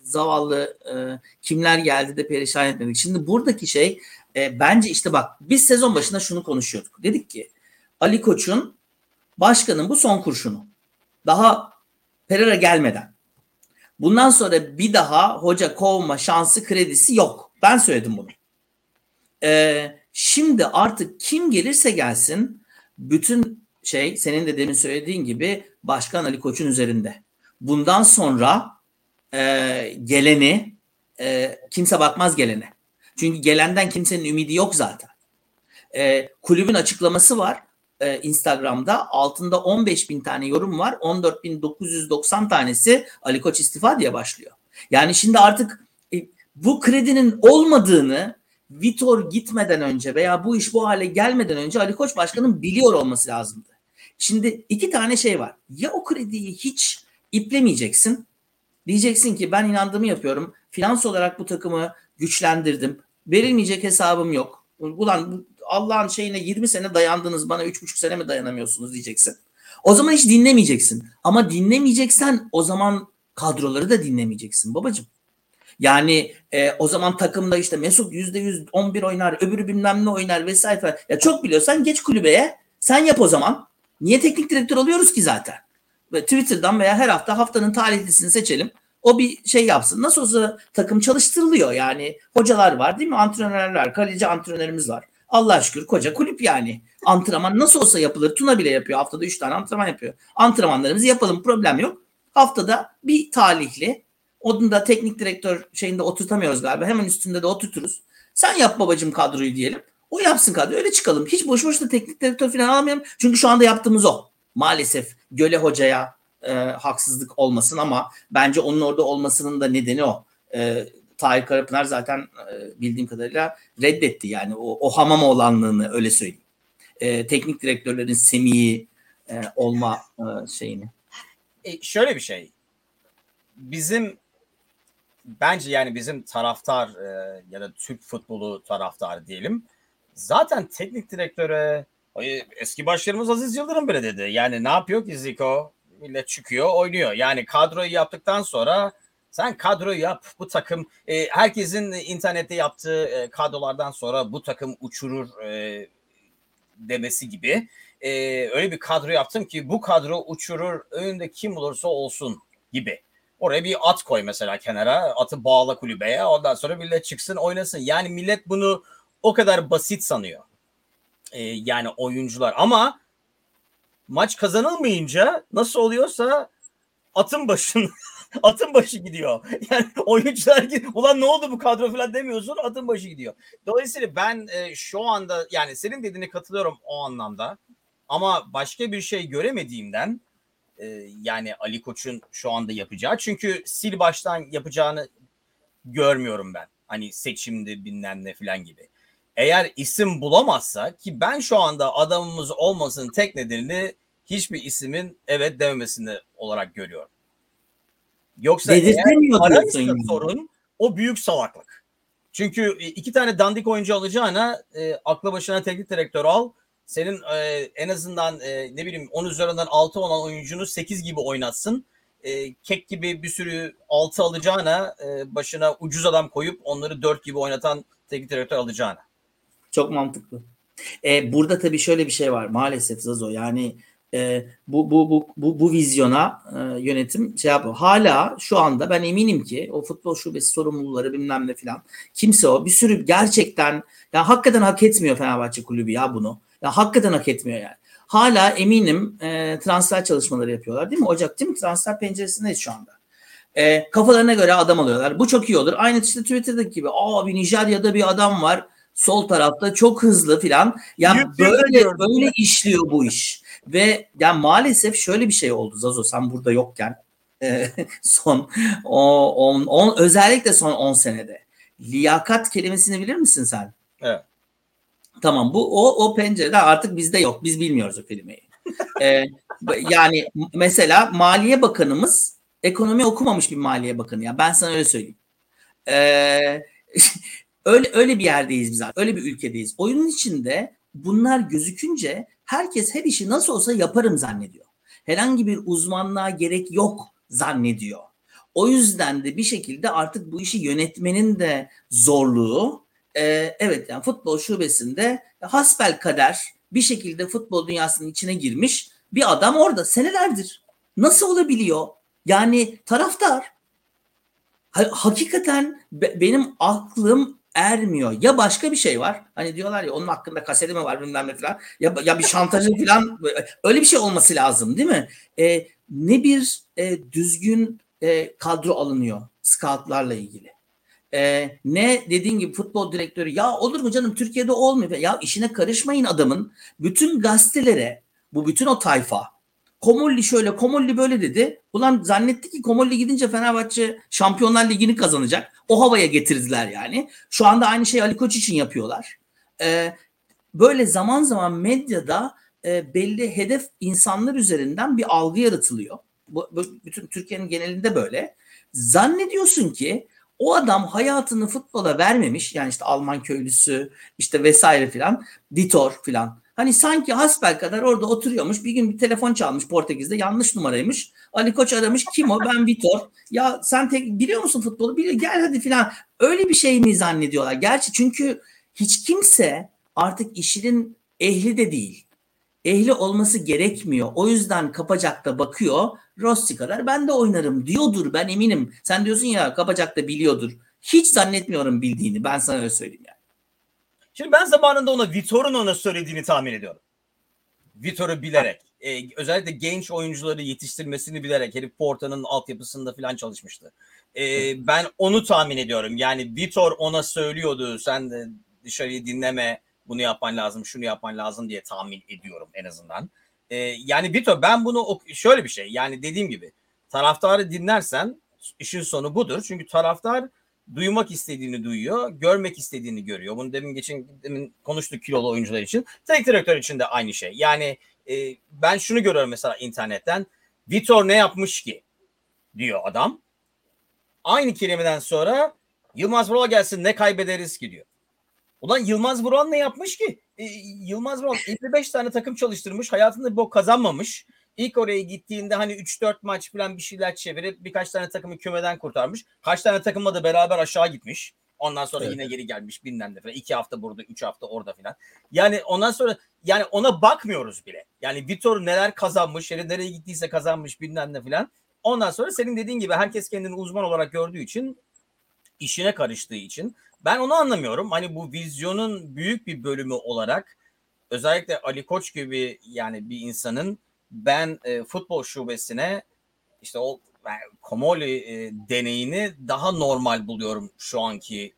zavallı e, kimler geldi de perişan etmedik. Şimdi buradaki şey e, bence işte bak biz sezon başında şunu konuşuyorduk. Dedik ki Ali Koç'un başkanın bu son kurşunu. Daha Pereira gelmeden. Bundan sonra bir daha hoca kovma şansı kredisi yok. Ben söyledim bunu. Ee, şimdi artık kim gelirse gelsin bütün şey senin de demin söylediğin gibi Başkan Ali Koç'un üzerinde. Bundan sonra e, geleni e, kimse bakmaz gelene. Çünkü gelenden kimsenin ümidi yok zaten. E, kulübün açıklaması var e, Instagram'da. Altında 15 bin tane yorum var. 14.990 tanesi Ali Koç istifa diye başlıyor. Yani şimdi artık e, bu kredinin olmadığını Vitor gitmeden önce veya bu iş bu hale gelmeden önce Ali Koç başkanın biliyor olması lazımdı. Şimdi iki tane şey var. Ya o krediyi hiç iplemeyeceksin. Diyeceksin ki ben inandığımı yapıyorum. Finans olarak bu takımı güçlendirdim. Verilmeyecek hesabım yok. Ulan Allah'ın şeyine 20 sene dayandınız bana 3,5 sene mi dayanamıyorsunuz diyeceksin. O zaman hiç dinlemeyeceksin. Ama dinlemeyeceksen o zaman kadroları da dinlemeyeceksin babacığım. Yani e, o zaman takımda işte Mesut %100 11 oynar, öbürü bilmem ne oynar vesaire. Ya çok biliyorsan geç kulübeye. Sen yap o zaman. Niye teknik direktör oluyoruz ki zaten? Ve Twitter'dan veya her hafta haftanın tarihlisini seçelim. O bir şey yapsın. Nasıl olsa takım çalıştırılıyor yani. Hocalar var değil mi? Antrenörler var. Kaleci antrenörümüz var. Allah şükür koca kulüp yani. Antrenman nasıl olsa yapılır. Tuna bile yapıyor. Haftada 3 tane antrenman yapıyor. Antrenmanlarımızı yapalım. Problem yok. Haftada bir talihli. Onun da teknik direktör şeyinde oturtamıyoruz galiba. Hemen üstünde de oturturuz. Sen yap babacım kadroyu diyelim. O yapsın kadroyu. Öyle çıkalım. Hiç boş boş da teknik direktör falan alamayalım. Çünkü şu anda yaptığımız o. Maalesef Göle Hoca'ya e, haksızlık olmasın ama bence onun orada olmasının da nedeni o. E, Tahir Karapınar zaten e, bildiğim kadarıyla reddetti yani o, o hamam olanlığını öyle söyleyeyim. E, teknik direktörlerin semiyi e, olma e, şeyini. E, şöyle bir şey. Bizim bence yani bizim taraftar e, ya da Türk futbolu taraftar diyelim. Zaten teknik direktöre eski başlarımız Aziz Yıldırım bile dedi. Yani ne yapıyor ki Zico? Millet çıkıyor, oynuyor. Yani kadroyu yaptıktan sonra sen kadroyu yap. Bu takım e, herkesin internette yaptığı e, kadrolardan sonra bu takım uçurur e, demesi gibi. e, öyle bir kadro yaptım ki bu kadro uçurur önünde kim olursa olsun gibi. Oraya bir at koy mesela kenara. Atı bağla kulübeye. Ondan sonra millet çıksın oynasın. Yani millet bunu o kadar basit sanıyor. Ee, yani oyuncular. Ama maç kazanılmayınca nasıl oluyorsa atın başın <laughs> atın başı gidiyor. <laughs> Yani oyuncular ulan ne oldu bu kadro falan demiyorsun atın başı gidiyor. Dolayısıyla ben e, şu anda yani senin dediğine katılıyorum o anlamda. Ama başka bir şey göremediğimden e, yani Ali Koç'un şu anda yapacağı. Çünkü sil baştan yapacağını görmüyorum ben. Hani seçimde bilmem ne falan gibi. Eğer isim bulamazsa ki ben şu anda adamımız olmasının tek nedenini hiçbir isimin evet dememesini olarak görüyorum. Yoksa eğer araysa sorun o büyük salaklık. Çünkü iki tane dandik oyuncu alacağına e, akla başına teknik direktör al senin e, en azından e, ne bileyim 10 üzerinden 6 olan oyuncunu 8 gibi oynatsın. E, kek gibi bir sürü 6 alacağına e, başına ucuz adam koyup onları 4 gibi oynatan teknik direktör alacağına. Çok mantıklı. E, burada tabii şöyle bir şey var maalesef Zazo yani e, bu, bu, bu, bu, bu vizyona e, yönetim şey yapıyor. Hala şu anda ben eminim ki o futbol şubesi sorumluları bilmem ne filan kimse o bir sürü gerçekten ya hakikaten hak etmiyor Fenerbahçe kulübü ya bunu. Ya hakikaten hak etmiyor yani. Hala eminim e, transfer çalışmaları yapıyorlar değil mi? Ocak değil mi? Transfer penceresindeyiz şu anda. E, kafalarına göre adam alıyorlar. Bu çok iyi olur. Aynı işte Twitter'daki gibi. Aa bir Nijerya'da bir adam var. Sol tarafta çok hızlı filan. Ya yani böyle böyle işliyor bu iş. Ve yani maalesef şöyle bir şey oldu Zazo sen burada yokken e, <laughs> son o, on, on, özellikle son 10 senede. Liyakat kelimesini bilir misin sen? Evet. Tamam bu o o pencerede artık bizde yok. Biz bilmiyoruz o kelimeyi. <laughs> ee, yani mesela Maliye Bakanımız ekonomi okumamış bir Maliye Bakanı ya. Ben sana öyle söyleyeyim. Ee, <laughs> öyle öyle bir yerdeyiz biz artık. Öyle bir ülkedeyiz. Oyunun içinde bunlar gözükünce herkes her işi nasıl olsa yaparım zannediyor. Herhangi bir uzmanlığa gerek yok zannediyor. O yüzden de bir şekilde artık bu işi yönetmenin de zorluğu e, evet yani futbol şubesinde hasbel kader bir şekilde futbol dünyasının içine girmiş bir adam orada senelerdir. Nasıl olabiliyor? Yani taraftar. Ha, hakikaten be, benim aklım ermiyor. Ya başka bir şey var. Hani diyorlar ya onun hakkında kaseti mi var bilmem ne falan. Ya, ya bir şantajı falan öyle bir şey olması lazım değil mi? E, ne bir e, düzgün e, kadro alınıyor scoutlarla ilgili. Ee, ne dediğin gibi futbol direktörü ya olur mu canım Türkiye'de olmuyor. Ya işine karışmayın adamın. Bütün gazetelere bu bütün o tayfa Komolli şöyle Komolli böyle dedi. Ulan zannetti ki Komolli gidince Fenerbahçe Şampiyonlar Ligi'ni kazanacak. O havaya getirdiler yani. Şu anda aynı şey Ali Koç için yapıyorlar. Ee, böyle zaman zaman medyada e, belli hedef insanlar üzerinden bir algı yaratılıyor. Bu, bu bütün Türkiye'nin genelinde böyle. Zannediyorsun ki o adam hayatını futbola vermemiş. Yani işte Alman köylüsü işte vesaire filan. Ditor filan. Hani sanki hasbel kadar orada oturuyormuş. Bir gün bir telefon çalmış Portekiz'de. Yanlış numaraymış. Ali Koç aramış. Kim o? Ben Vitor. Ya sen tek biliyor musun futbolu? Biliyor. Gel hadi filan. Öyle bir şey mi zannediyorlar? Gerçi çünkü hiç kimse artık işinin ehli de değil. Ehli olması gerekmiyor. O yüzden kapacakta bakıyor. Rossi kadar ben de oynarım diyordur ben eminim. Sen diyorsun ya Kapacak da biliyordur. Hiç zannetmiyorum bildiğini. Ben sana öyle söyleyeyim yani. Şimdi ben zamanında ona Vitor'un ona söylediğini tahmin ediyorum. Vitor'u bilerek. Ee, özellikle genç oyuncuları yetiştirmesini bilerek. Herif Porta'nın altyapısında falan çalışmıştı. Ee, ben onu tahmin ediyorum. Yani Vitor ona söylüyordu. Sen de dışarıyı dinleme. Bunu yapman lazım, şunu yapman lazım diye tahmin ediyorum en azından. E, yani Bito ben bunu şöyle bir şey yani dediğim gibi taraftarı dinlersen işin sonu budur. Çünkü taraftar duymak istediğini duyuyor, görmek istediğini görüyor. Bunu demin geçen demin konuştuk kilolu oyuncular için. Tek direktör için de aynı şey. Yani e, ben şunu görüyorum mesela internetten. Vitor ne yapmış ki? diyor adam. Aynı kelimeden sonra Yılmaz Vural gelsin ne kaybederiz ki diyor. Ulan Yılmaz Vural ne yapmış ki? Ee, Yılmaz Vural 55 tane takım çalıştırmış. Hayatında bir bok kazanmamış. İlk oraya gittiğinde hani 3-4 maç falan bir şeyler çevirip birkaç tane takımı kümeden kurtarmış. Kaç tane takımla da beraber aşağı gitmiş. Ondan sonra evet. yine geri gelmiş bilmem ne falan. İki hafta burada, üç hafta orada filan. Yani ondan sonra yani ona bakmıyoruz bile. Yani Vitor neler kazanmış, nereye gittiyse kazanmış bilmem ne filan. Ondan sonra senin dediğin gibi herkes kendini uzman olarak gördüğü için işine karıştığı için ben onu anlamıyorum. Hani bu vizyonun büyük bir bölümü olarak özellikle Ali Koç gibi yani bir insanın ben e, futbol şubesine işte o yani Komoli e, deneyini daha normal buluyorum şu anki.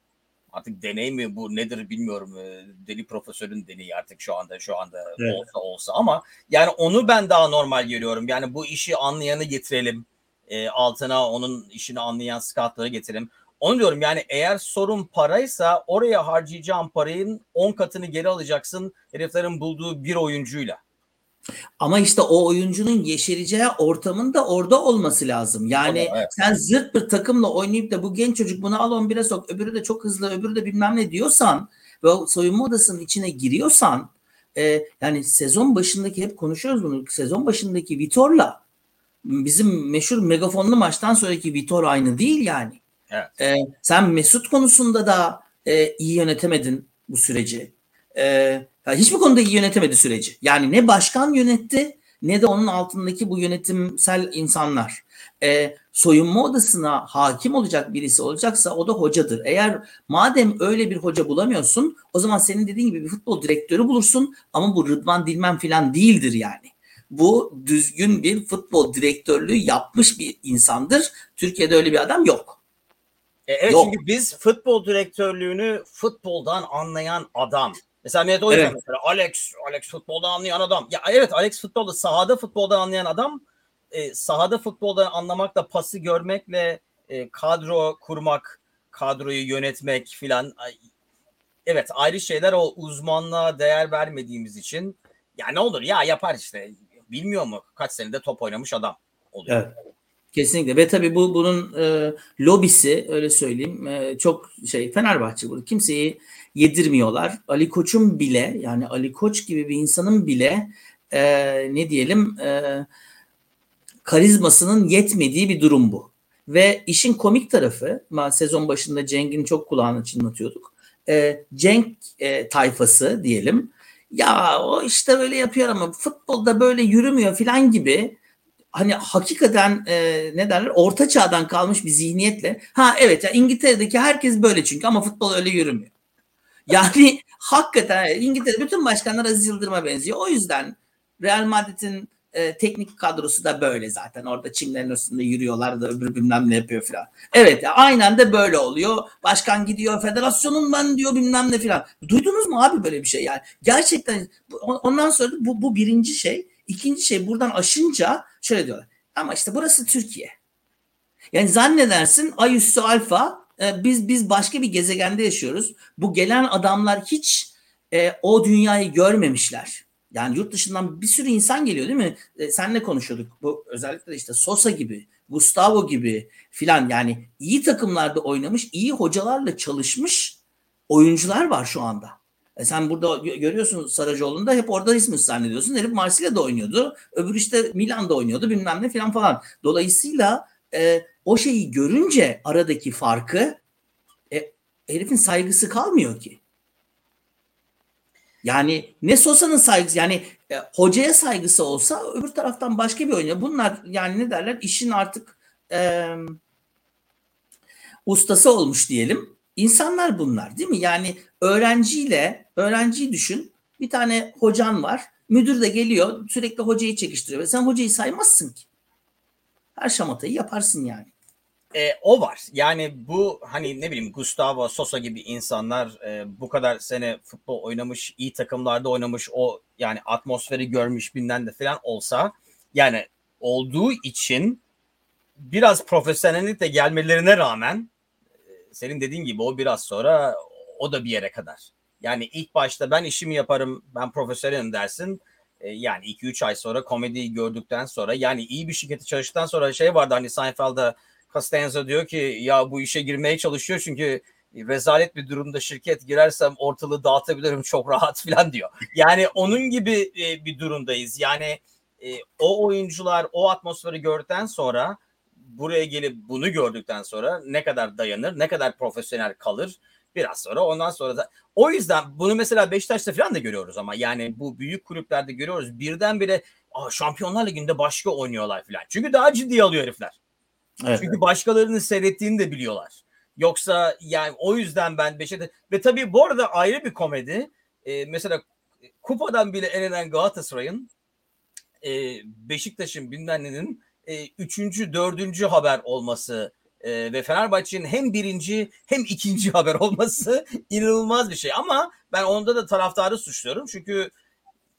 Artık deney mi bu nedir bilmiyorum. E, deli profesörün deneyi artık şu anda şu anda evet. olsa olsa ama yani onu ben daha normal görüyorum. Yani bu işi anlayanı getirelim. E, altına onun işini anlayan scoutları getirelim. Onu diyorum yani eğer sorun paraysa oraya harcayacağım parayın 10 katını geri alacaksın heriflerin bulduğu bir oyuncuyla. Ama işte o oyuncunun yeşereceği ortamın da orada olması lazım. Yani evet. sen zırt bir takımla oynayıp da bu genç çocuk bunu al 11'e sok öbürü de çok hızlı öbürü de bilmem ne diyorsan ve o soyunma odasının içine giriyorsan e, yani sezon başındaki hep konuşuyoruz bunu sezon başındaki Vitor'la bizim meşhur megafonlu maçtan sonraki Vitor aynı değil yani. Evet. E, sen Mesut konusunda da e, iyi yönetemedin bu süreci. E, yani hiçbir konuda iyi yönetemedi süreci. Yani ne başkan yönetti ne de onun altındaki bu yönetimsel insanlar. E, soyunma odasına hakim olacak birisi olacaksa o da hocadır. Eğer madem öyle bir hoca bulamıyorsun o zaman senin dediğin gibi bir futbol direktörü bulursun ama bu Rıdvan Dilmen falan değildir yani. Bu düzgün bir futbol direktörlüğü yapmış bir insandır. Türkiye'de öyle bir adam yok. E, evet Yok. çünkü biz futbol direktörlüğünü futboldan anlayan adam. Mesela Mehmet o evet. mesela Alex, Alex futboldan anlayan adam. Ya evet Alex futbolda sahada futboldan anlayan adam e, sahada futboldan anlamakla pası görmekle e, kadro kurmak, kadroyu yönetmek filan evet ayrı şeyler o uzmanlığa değer vermediğimiz için ya ne olur ya yapar işte bilmiyor mu kaç senede top oynamış adam oluyor. Evet. Kesinlikle ve tabii bu bunun e, lobisi öyle söyleyeyim e, çok şey Fenerbahçe burada kimseyi yedirmiyorlar. Ali Koç'un bile yani Ali Koç gibi bir insanın bile e, ne diyelim e, karizmasının yetmediği bir durum bu. Ve işin komik tarafı sezon başında Cenk'in çok kulağını çınlatıyorduk. E, Cenk e, tayfası diyelim ya o işte böyle yapıyor ama futbolda böyle yürümüyor filan gibi hani hakikaten e, ne derler orta çağdan kalmış bir zihniyetle ha evet ya İngiltere'deki herkes böyle çünkü ama futbol öyle yürümüyor. <laughs> Yani hakikaten İngiltere bütün başkanlar Aziz Yıldırım'a benziyor. O yüzden Real Madrid'in e, teknik kadrosu da böyle zaten. Orada çimlerin üstünde yürüyorlar da öbür bilmem ne yapıyor filan. Evet aynen de böyle oluyor. Başkan gidiyor federasyonun ben diyor bilmem ne filan. Duydunuz mu abi böyle bir şey yani? Gerçekten ondan sonra bu, bu birinci şey. İkinci şey buradan aşınca şöyle diyorlar. Ama işte burası Türkiye. Yani zannedersin ay üstü alfa e, biz biz başka bir gezegende yaşıyoruz. Bu gelen adamlar hiç e, o dünyayı görmemişler. Yani yurt dışından bir sürü insan geliyor değil mi? E, senle konuşuyorduk. Bu özellikle işte Sosa gibi, Gustavo gibi filan yani iyi takımlarda oynamış, iyi hocalarla çalışmış oyuncular var şu anda. E sen burada görüyorsun Saracoğlu'nda hep orada ismi zannediyorsun. Herif Marsilya'da oynuyordu. Öbür işte Milan'da oynuyordu bilmem ne falan falan. Dolayısıyla e, o şeyi görünce aradaki farkı e, herifin saygısı kalmıyor ki. Yani ne Sosa'nın saygısı yani e, hocaya saygısı olsa öbür taraftan başka bir oyuncu. Bunlar yani ne derler işin artık e, ustası olmuş diyelim. İnsanlar bunlar değil mi? Yani öğrenciyle öğrenciyi düşün. Bir tane hocan var. Müdür de geliyor sürekli hocayı çekiştiriyor. Sen hocayı saymazsın ki. Her şamatayı yaparsın yani. E, o var. Yani bu hani ne bileyim Gustavo Sosa gibi insanlar e, bu kadar sene futbol oynamış, iyi takımlarda oynamış, o yani atmosferi görmüş binden de falan olsa yani olduğu için biraz profesyonellikle gelmelerine rağmen senin dediğin gibi o biraz sonra o da bir yere kadar. Yani ilk başta ben işimi yaparım, ben profesyonelim dersin. E, yani 2-3 ay sonra komediyi gördükten sonra yani iyi bir şirketi çalıştıktan sonra şey vardı hani Seinfeld'da Costanza diyor ki ya bu işe girmeye çalışıyor çünkü rezalet bir durumda şirket girersem ortalığı dağıtabilirim çok rahat <laughs> falan diyor. Yani onun gibi e, bir durumdayız. Yani e, o oyuncular o atmosferi gördükten sonra buraya gelip bunu gördükten sonra ne kadar dayanır, ne kadar profesyonel kalır biraz sonra ondan sonra da o yüzden bunu mesela Beşiktaş'ta falan da görüyoruz ama yani bu büyük kulüplerde görüyoruz birdenbire Aa, Şampiyonlar Ligi'nde başka oynuyorlar falan. Çünkü daha ciddi alıyor herifler. Evet. Çünkü başkalarının seyrettiğini de biliyorlar. Yoksa yani o yüzden ben Beşiktaş ve tabii bu arada ayrı bir komedi. Ee, mesela kupadan bile elenen Galatasaray'ın e, Beşiktaş'ın bilmem e, üçüncü, dördüncü haber olması e, ve Fenerbahçe'nin hem birinci hem ikinci <laughs> haber olması inanılmaz bir şey. Ama ben onda da taraftarı suçluyorum. Çünkü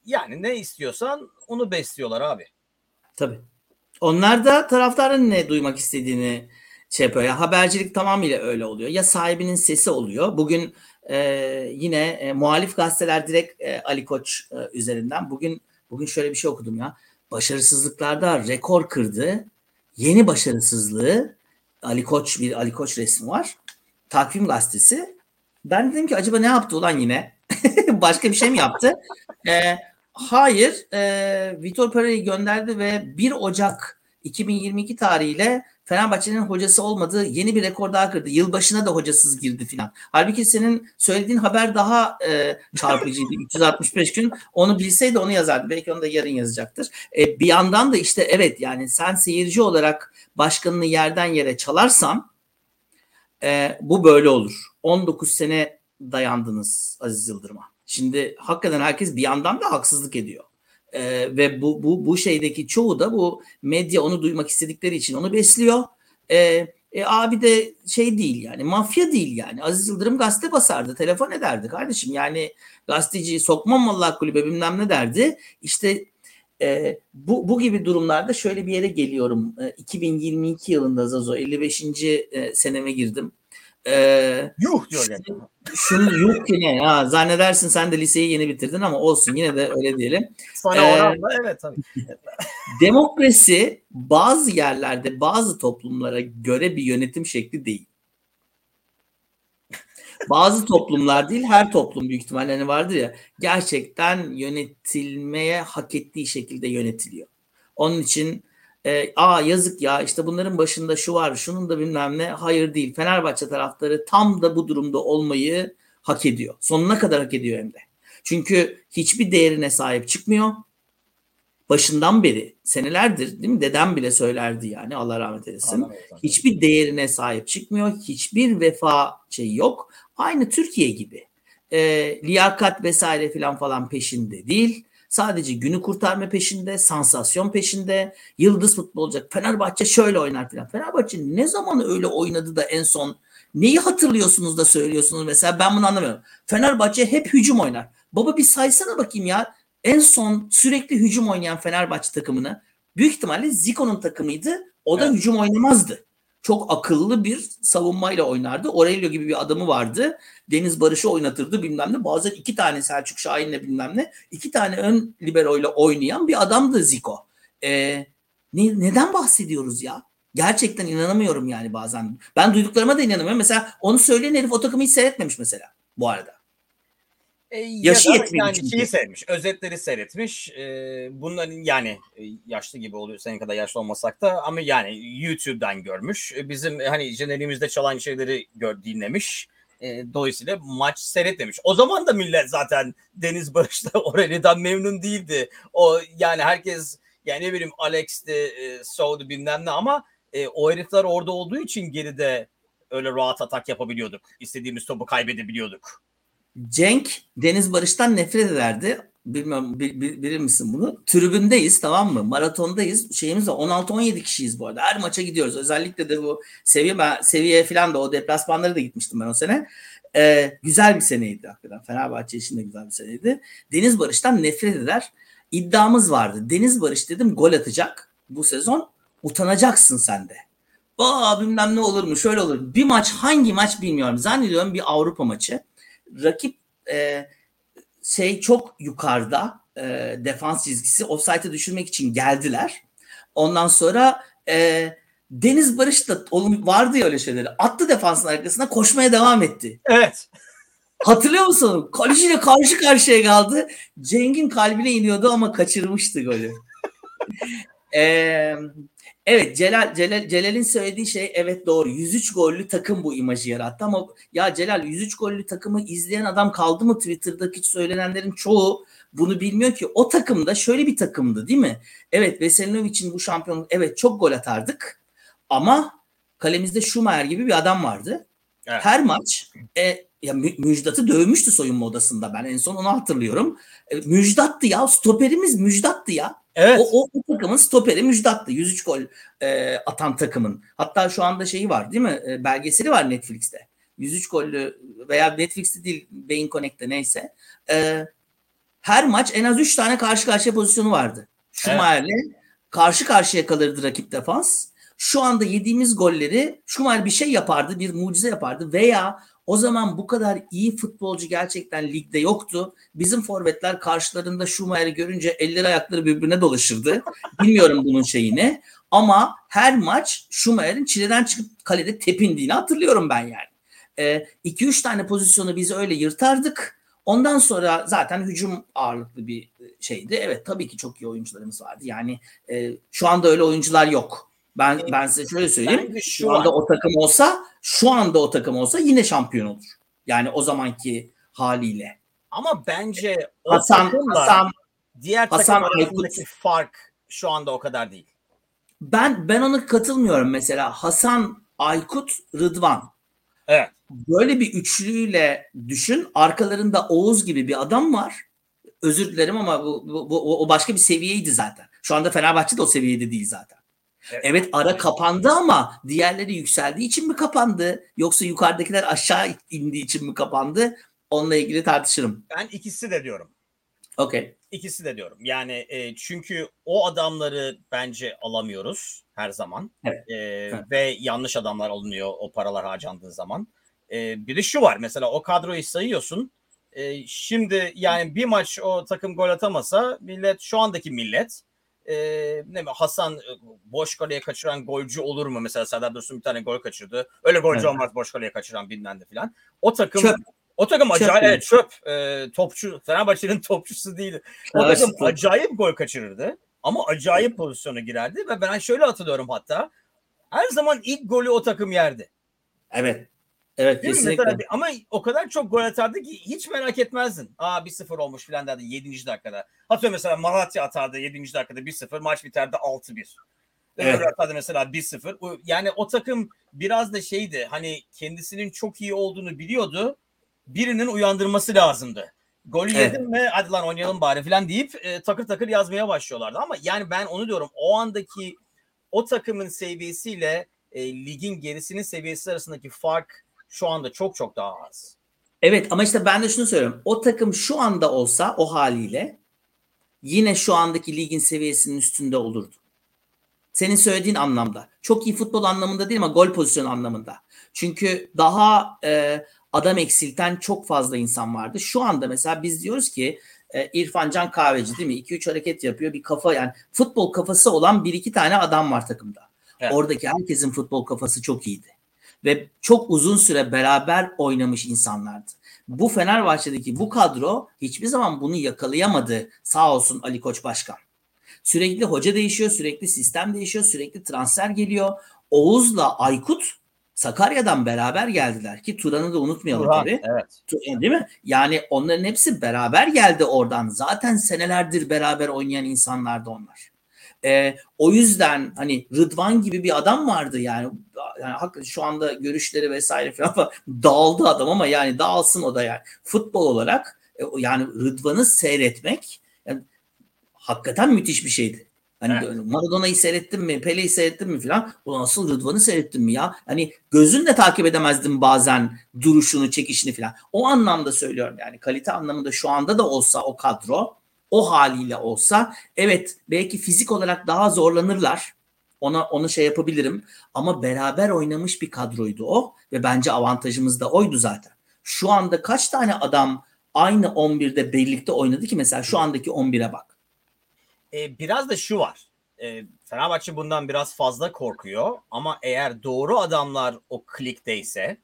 yani ne istiyorsan onu besliyorlar abi. Tabii. Onlar da taraftarın ne duymak istediğini şey yapıyor. Ya habercilik tamamıyla öyle oluyor. Ya sahibinin sesi oluyor. Bugün e, yine e, muhalif gazeteler direkt e, Ali Koç e, üzerinden. Bugün bugün şöyle bir şey okudum ya. Başarısızlıklarda rekor kırdı. Yeni başarısızlığı Ali Koç bir Ali Koç resmi var. Takvim gazetesi. Ben dedim ki acaba ne yaptı ulan yine? <laughs> Başka bir şey mi yaptı? E, hayır. E, Vitor Pereira'yı gönderdi ve 1 Ocak 2022 tarihiyle Fenerbahçe'nin hocası olmadığı yeni bir rekor daha kırdı. Yılbaşına da hocasız girdi filan. Halbuki senin söylediğin haber daha e, çarpıcıydı. <laughs> 365 gün onu bilseydi onu yazardı. Belki onu da yarın yazacaktır. E, bir yandan da işte evet yani sen seyirci olarak başkanını yerden yere çalarsan e, bu böyle olur. 19 sene dayandınız Aziz Yıldırım'a. Şimdi hakikaten herkes bir yandan da haksızlık ediyor. E, ve bu, bu, bu şeydeki çoğu da bu medya onu duymak istedikleri için onu besliyor. E, e, abi de şey değil yani mafya değil yani. Aziz Yıldırım gazete basardı, telefon ederdi kardeşim. Yani gazeteciyi sokmam vallahi kulübe bilmem ne derdi. İşte e, bu, bu gibi durumlarda şöyle bir yere geliyorum. E, 2022 yılında Zazo 55. E, seneme girdim. Ee, yuh diyor yani. Şunu yuh ki ne ya zannedersin sen de liseyi yeni bitirdin ama olsun yine de öyle diyelim. Sana ee, oranla evet tabii. <laughs> demokrasi bazı yerlerde bazı toplumlara göre bir yönetim şekli değil. <laughs> Bazı toplumlar değil her toplum büyük ihtimalle hani vardır ya gerçekten yönetilmeye hak ettiği şekilde yönetiliyor. Onun için e, aa yazık ya işte bunların başında şu var şunun da bilmem ne hayır değil. Fenerbahçe taraftarı tam da bu durumda olmayı hak ediyor. Sonuna kadar hak ediyor hem de. Çünkü hiçbir değerine sahip çıkmıyor. Başından beri senelerdir değil mi? Dedem bile söylerdi yani Allah rahmet eylesin. Hiçbir değerine sahip çıkmıyor. Hiçbir vefa şey yok. Aynı Türkiye gibi. E, liyakat vesaire filan falan peşinde değil. Sadece günü kurtarma peşinde, sansasyon peşinde, yıldız futbol olacak. Fenerbahçe şöyle oynar falan. Fenerbahçe ne zaman öyle oynadı da en son neyi hatırlıyorsunuz da söylüyorsunuz mesela ben bunu anlamıyorum. Fenerbahçe hep hücum oynar. Baba bir saysana bakayım ya. En son sürekli hücum oynayan Fenerbahçe takımını büyük ihtimalle Zico'nun takımıydı. O da evet. hücum oynamazdı çok akıllı bir savunmayla oynardı. Aurelio gibi bir adamı vardı. Deniz Barış'ı oynatırdı bilmem ne. Bazen iki tane Selçuk Şahin'le bilmem ne. iki tane ön liberoyla oynayan bir adamdı Zico. Ee, ne, neden bahsediyoruz ya? Gerçekten inanamıyorum yani bazen. Ben duyduklarıma da inanamıyorum. Mesela onu söyleyen herif o takımı hiç seyretmemiş mesela bu arada. E, Yaşı ya yetmiyor yani çünkü. şeyi seyretmiş, özetleri seyretmiş. E, bunların yani e, yaşlı gibi oluyor senin kadar yaşlı olmasak da ama yani YouTube'dan görmüş. Bizim hani jenerimizde çalan şeyleri gör, dinlemiş. E, dolayısıyla maç seyretmemiş. O zaman da millet zaten Deniz Barış'ta <laughs> Aurelio'dan memnun değildi. O yani herkes yani ne bileyim Alex'ti, e, Soğdu bilmem ne ama e, o herifler orada olduğu için geride öyle rahat atak yapabiliyorduk. İstediğimiz topu kaybedebiliyorduk. Cenk Deniz Barış'tan nefret ederdi. Bilmem bil, bil, bilir misin bunu? Tribündeyiz tamam mı? Maratondayız. Şeyimiz de 16-17 kişiyiz bu arada. Her maça gidiyoruz. Özellikle de bu seviye ben seviye falan da o deplasmanları da gitmiştim ben o sene. Ee, güzel bir seneydi hakikaten. Fenerbahçe için de güzel bir seneydi. Deniz Barış'tan nefret eder. İddiamız vardı. Deniz Barış dedim gol atacak bu sezon. Utanacaksın sen de. Aa bilmem ne olur mu şöyle olur. Bir maç hangi maç bilmiyorum. Zannediyorum bir Avrupa maçı rakip e, şey çok yukarıda e, defans çizgisi offside'e düşürmek için geldiler. Ondan sonra e, Deniz Barış da vardı ya öyle şeyleri. Attı defansın arkasına koşmaya devam etti. Evet. Hatırlıyor musun? Kaleciyle karşı karşıya kaldı. Ceng'in kalbine iniyordu ama kaçırmıştı golü. ee, <laughs> Evet Celal, Celal Celal'in söylediği şey evet doğru. 103 gollü takım bu imajı yarattı ama ya Celal 103 gollü takımı izleyen adam kaldı mı Twitter'daki söylenenlerin çoğu bunu bilmiyor ki. O takımda şöyle bir takımdı değil mi? Evet Veselinovic'in bu şampiyonluk evet çok gol atardık ama kalemizde Schumacher gibi bir adam vardı. Evet. Her maç e, ya Müjdat'ı dövmüştü soyunma odasında ben en son onu hatırlıyorum. E, Müjdat'tı ya stoperimiz Müjdat'tı ya. Evet. O, o, o takımın stoperi Müjdat'tı. 103 gol e, atan takımın. Hatta şu anda şeyi var değil mi? E, belgeseli var Netflix'te. 103 gollü veya Netflix'te değil Beyin Connect'te neyse. E, her maç en az 3 tane karşı karşıya pozisyonu vardı. Schumacher'le evet. karşı karşıya kalırdı rakip defans. Şu anda yediğimiz golleri Schumacher bir şey yapardı, bir mucize yapardı veya o zaman bu kadar iyi futbolcu gerçekten ligde yoktu. Bizim forvetler karşılarında Schumacher'i görünce elleri ayakları birbirine dolaşırdı. Bilmiyorum bunun şeyini. Ama her maç Schumacher'in çileden çıkıp kalede tepindiğini hatırlıyorum ben yani. 2-3 ee, tane pozisyonu biz öyle yırtardık. Ondan sonra zaten hücum ağırlıklı bir şeydi. Evet tabii ki çok iyi oyuncularımız vardı. Yani e, şu anda öyle oyuncular yok. Ben ben size şöyle söyleyeyim. Şu, şu anda an... o takım olsa, şu anda o takım olsa yine şampiyon olur. Yani o zamanki haliyle. Ama bence o Hasan, Hasan diğer Hasan takım arasındaki fark şu anda o kadar değil. Ben ben ona katılmıyorum mesela. Hasan, Aykut, Rıdvan. Evet. Böyle bir üçlüyle düşün. Arkalarında Oğuz gibi bir adam var. Özür dilerim ama bu, bu, bu o başka bir seviyeydi zaten. Şu anda Fenerbahçe de o seviyede değil zaten. Evet ara kapandı ama diğerleri yükseldiği için mi kapandı? Yoksa yukarıdakiler aşağı indiği için mi kapandı? Onunla ilgili tartışırım. Ben ikisi de diyorum. Okey. İkisi de diyorum. Yani e, çünkü o adamları bence alamıyoruz her zaman. Evet. E, evet. Ve yanlış adamlar alınıyor o paralar harcandığı zaman. E, bir de şu var mesela o kadroyu sayıyorsun. E, şimdi yani bir maç o takım gol atamasa millet şu andaki millet e, ne mi Hasan boş kaleye kaçıran golcü olur mu? Mesela Serdar Dursun bir tane gol kaçırdı. Öyle golcü evet. olmaz boş kaleye kaçıran bilmem de filan. O takım çöp. o takım çöp acayip evet, çöp. E, topçu Fenerbahçe'nin <laughs> topçusu değil. O evet, takım acayip gol kaçırırdı. Ama acayip pozisyona girerdi ve ben şöyle hatırlıyorum hatta. Her zaman ilk golü o takım yerdi. Evet. Evet Değil kesinlikle. Mesela, ama o kadar çok gol atardı ki hiç merak etmezdin. Aa 1-0 olmuş filan derdi 7. dakikada. Hatta mesela Malatya atardı 7. dakikada 1-0 maç biterdi 6-1. Evet. atardı mesela 1-0. Yani o takım biraz da şeydi hani kendisinin çok iyi olduğunu biliyordu. Birinin uyandırması lazımdı. Golü evet. yedim mi hadi lan oynayalım bari filan deyip e, takır takır yazmaya başlıyorlardı. Ama yani ben onu diyorum o andaki o takımın seviyesiyle e, ligin gerisinin seviyesi arasındaki fark şu anda çok çok daha az. Evet ama işte ben de şunu söylüyorum. O takım şu anda olsa o haliyle yine şu andaki ligin seviyesinin üstünde olurdu. Senin söylediğin anlamda. Çok iyi futbol anlamında değil ama gol pozisyonu anlamında. Çünkü daha e, adam eksilten çok fazla insan vardı. Şu anda mesela biz diyoruz ki e, İrfan Can Kahveci değil mi? 2-3 hareket yapıyor. Bir kafa yani futbol kafası olan bir iki tane adam var takımda. Evet. Oradaki herkesin futbol kafası çok iyiydi ve çok uzun süre beraber oynamış insanlardı. Bu Fenerbahçe'deki bu kadro hiçbir zaman bunu yakalayamadı sağ olsun Ali Koç Başkan. Sürekli hoca değişiyor, sürekli sistem değişiyor, sürekli transfer geliyor. Oğuz'la Aykut Sakarya'dan beraber geldiler ki Turan'ı da unutmayalım Turan, tabii. Evet. E, değil mi? Yani onların hepsi beraber geldi oradan. Zaten senelerdir beraber oynayan insanlardı onlar. E, o yüzden hani Rıdvan gibi bir adam vardı yani. Yani şu anda görüşleri vesaire falan dağıldı adam ama yani dağılsın o da yani. Futbol olarak e, yani Rıdvan'ı seyretmek yani, hakikaten müthiş bir şeydi. Hani evet. Maradona'yı seyrettin mi, Pele'yi seyrettin mi falan. O nasıl Rıdvan'ı seyrettin mi ya? Hani gözünle takip edemezdim bazen duruşunu, çekişini falan. O anlamda söylüyorum yani kalite anlamında şu anda da olsa o kadro o haliyle olsa evet belki fizik olarak daha zorlanırlar. Ona onu şey yapabilirim ama beraber oynamış bir kadroydu o ve bence avantajımız da oydu zaten. Şu anda kaç tane adam aynı 11'de birlikte oynadı ki mesela şu andaki 11'e bak. Ee, biraz da şu var. Ee, Fenerbahçe bundan biraz fazla korkuyor ama eğer doğru adamlar o klikteyse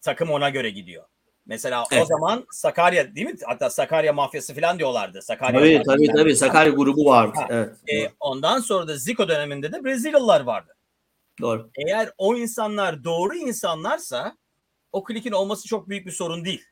takım ona göre gidiyor. Mesela evet. o zaman Sakarya değil mi? Hatta Sakarya mafyası falan diyorlardı. Sakarya tabii tabii tabii Sakarya grubu vardı. Ha. Evet. E, ondan sonra da Zico döneminde de Brezilyalılar vardı. Doğru. Eğer o insanlar doğru insanlarsa o klikin olması çok büyük bir sorun değil.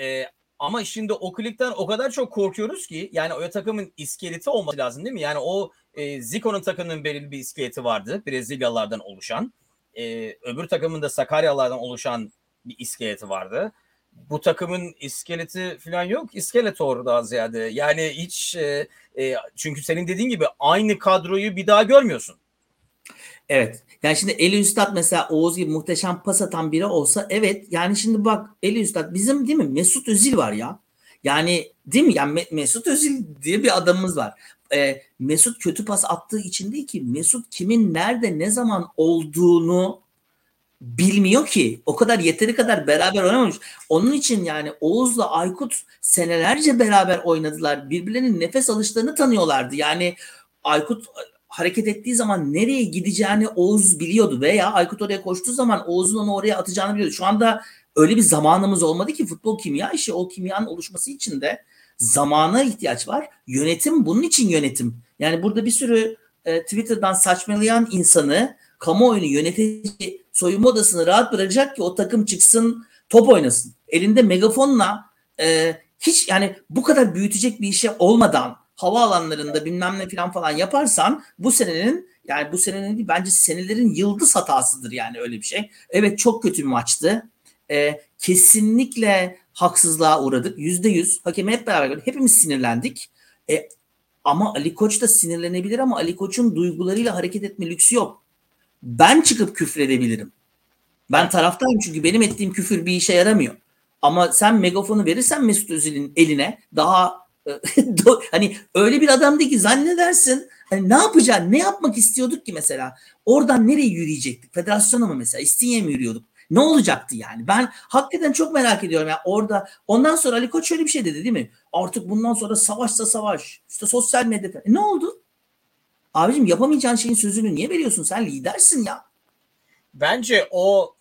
E, ama şimdi o klikten o kadar çok korkuyoruz ki yani o takımın iskeleti olması lazım değil mi? Yani o e, Zico'nun takımının belirli bir iskeleti vardı. Brezilyalılardan oluşan. E, öbür takımın da Sakaryalılardan oluşan bir iskeleti vardı. Bu takımın iskeleti falan yok. İskeletor daha ziyade. Yani hiç e, e, çünkü senin dediğin gibi aynı kadroyu bir daha görmüyorsun. Evet. Yani şimdi Eli Üstad mesela Oğuz gibi muhteşem pas atan biri olsa evet yani şimdi bak Eli Üstad bizim değil mi Mesut Özil var ya. Yani değil mi? Yani Mesut Özil diye bir adamımız var. Ee, Mesut kötü pas attığı için değil ki Mesut kimin nerede ne zaman olduğunu bilmiyor ki. O kadar yeteri kadar beraber oynamamış. Onun için yani Oğuz'la Aykut senelerce beraber oynadılar. Birbirlerinin nefes alışlarını tanıyorlardı. Yani Aykut hareket ettiği zaman nereye gideceğini Oğuz biliyordu veya Aykut oraya koştuğu zaman Oğuz'un onu oraya atacağını biliyordu. Şu anda öyle bir zamanımız olmadı ki futbol kimya işi o kimyanın oluşması için de zamana ihtiyaç var. Yönetim bunun için yönetim. Yani burada bir sürü e, Twitter'dan saçmalayan insanı kamuoyunu yönetici soyunma odasını rahat bırakacak ki o takım çıksın top oynasın. Elinde megafonla e, hiç yani bu kadar büyütecek bir işe olmadan havaalanlarında bilmem ne falan falan yaparsan bu senenin yani bu senenin değil bence senelerin yıldız hatasıdır yani öyle bir şey. Evet çok kötü bir maçtı. E, kesinlikle haksızlığa uğradık. Yüzde yüz. Hakemi hep beraber gördük. Hepimiz sinirlendik. E, ama Ali Koç da sinirlenebilir ama Ali Koç'un duygularıyla hareket etme lüksü yok. Ben çıkıp küfredebilirim. Ben taraftayım çünkü benim ettiğim küfür bir işe yaramıyor. Ama sen megafonu verirsen Mesut Özil'in eline daha <laughs> hani öyle bir adam değil ki zannedersin hani ne yapacaksın ne yapmak istiyorduk ki mesela? Oradan nereye yürüyecektik? Federasyona mı mesela? İstinye'ye mi yürüyorduk? Ne olacaktı yani? Ben hakikaten çok merak ediyorum. Yani orada ondan sonra Ali Koç şöyle bir şey dedi değil mi? Artık bundan sonra savaşsa savaş işte sosyal medyada e ne oldu abicim yapamayacağın şeyin sözünü niye veriyorsun sen lidersin ya bence o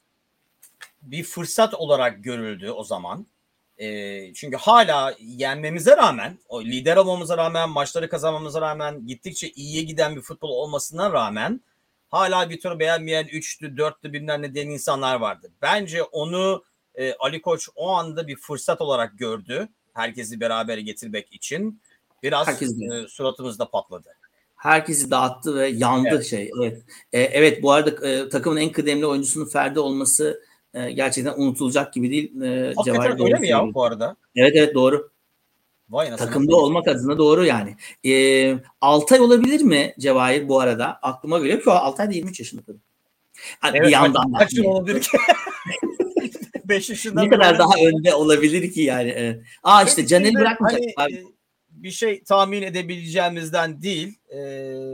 bir fırsat olarak görüldü o zaman e, çünkü hala yenmemize rağmen, o lider olmamıza rağmen, maçları kazanmamıza rağmen, gittikçe iyiye giden bir futbol olmasına rağmen hala bir tür beğenmeyen 3'tü, 4'tü bilmem ne diyen insanlar vardı. Bence onu e, Ali Koç o anda bir fırsat olarak gördü. Herkesi beraber getirmek için. Biraz e, suratımızda patladı. Herkesi dağıttı ve yandı evet. şey. Evet. E, evet bu arada e, takımın en kıdemli oyuncusunun Ferdi olması e, gerçekten unutulacak gibi değil. E, Hakikaten öyle mi ya bu arada? Evet evet doğru. Vay Takımda nasıl? olmak adına doğru yani. E, Altay olabilir mi Cevahir bu arada? Aklıma geliyor ki Altay da 23 yaşında tabii. Yani evet, bir yandan kaç yıl olabilir ki? <laughs> 5 yaşından ne kadar daha önde olabilir ki yani. Aa işte Caner'i bırakmayacak. Hani, abi. Bir şey tahmin edebileceğimizden değil. E,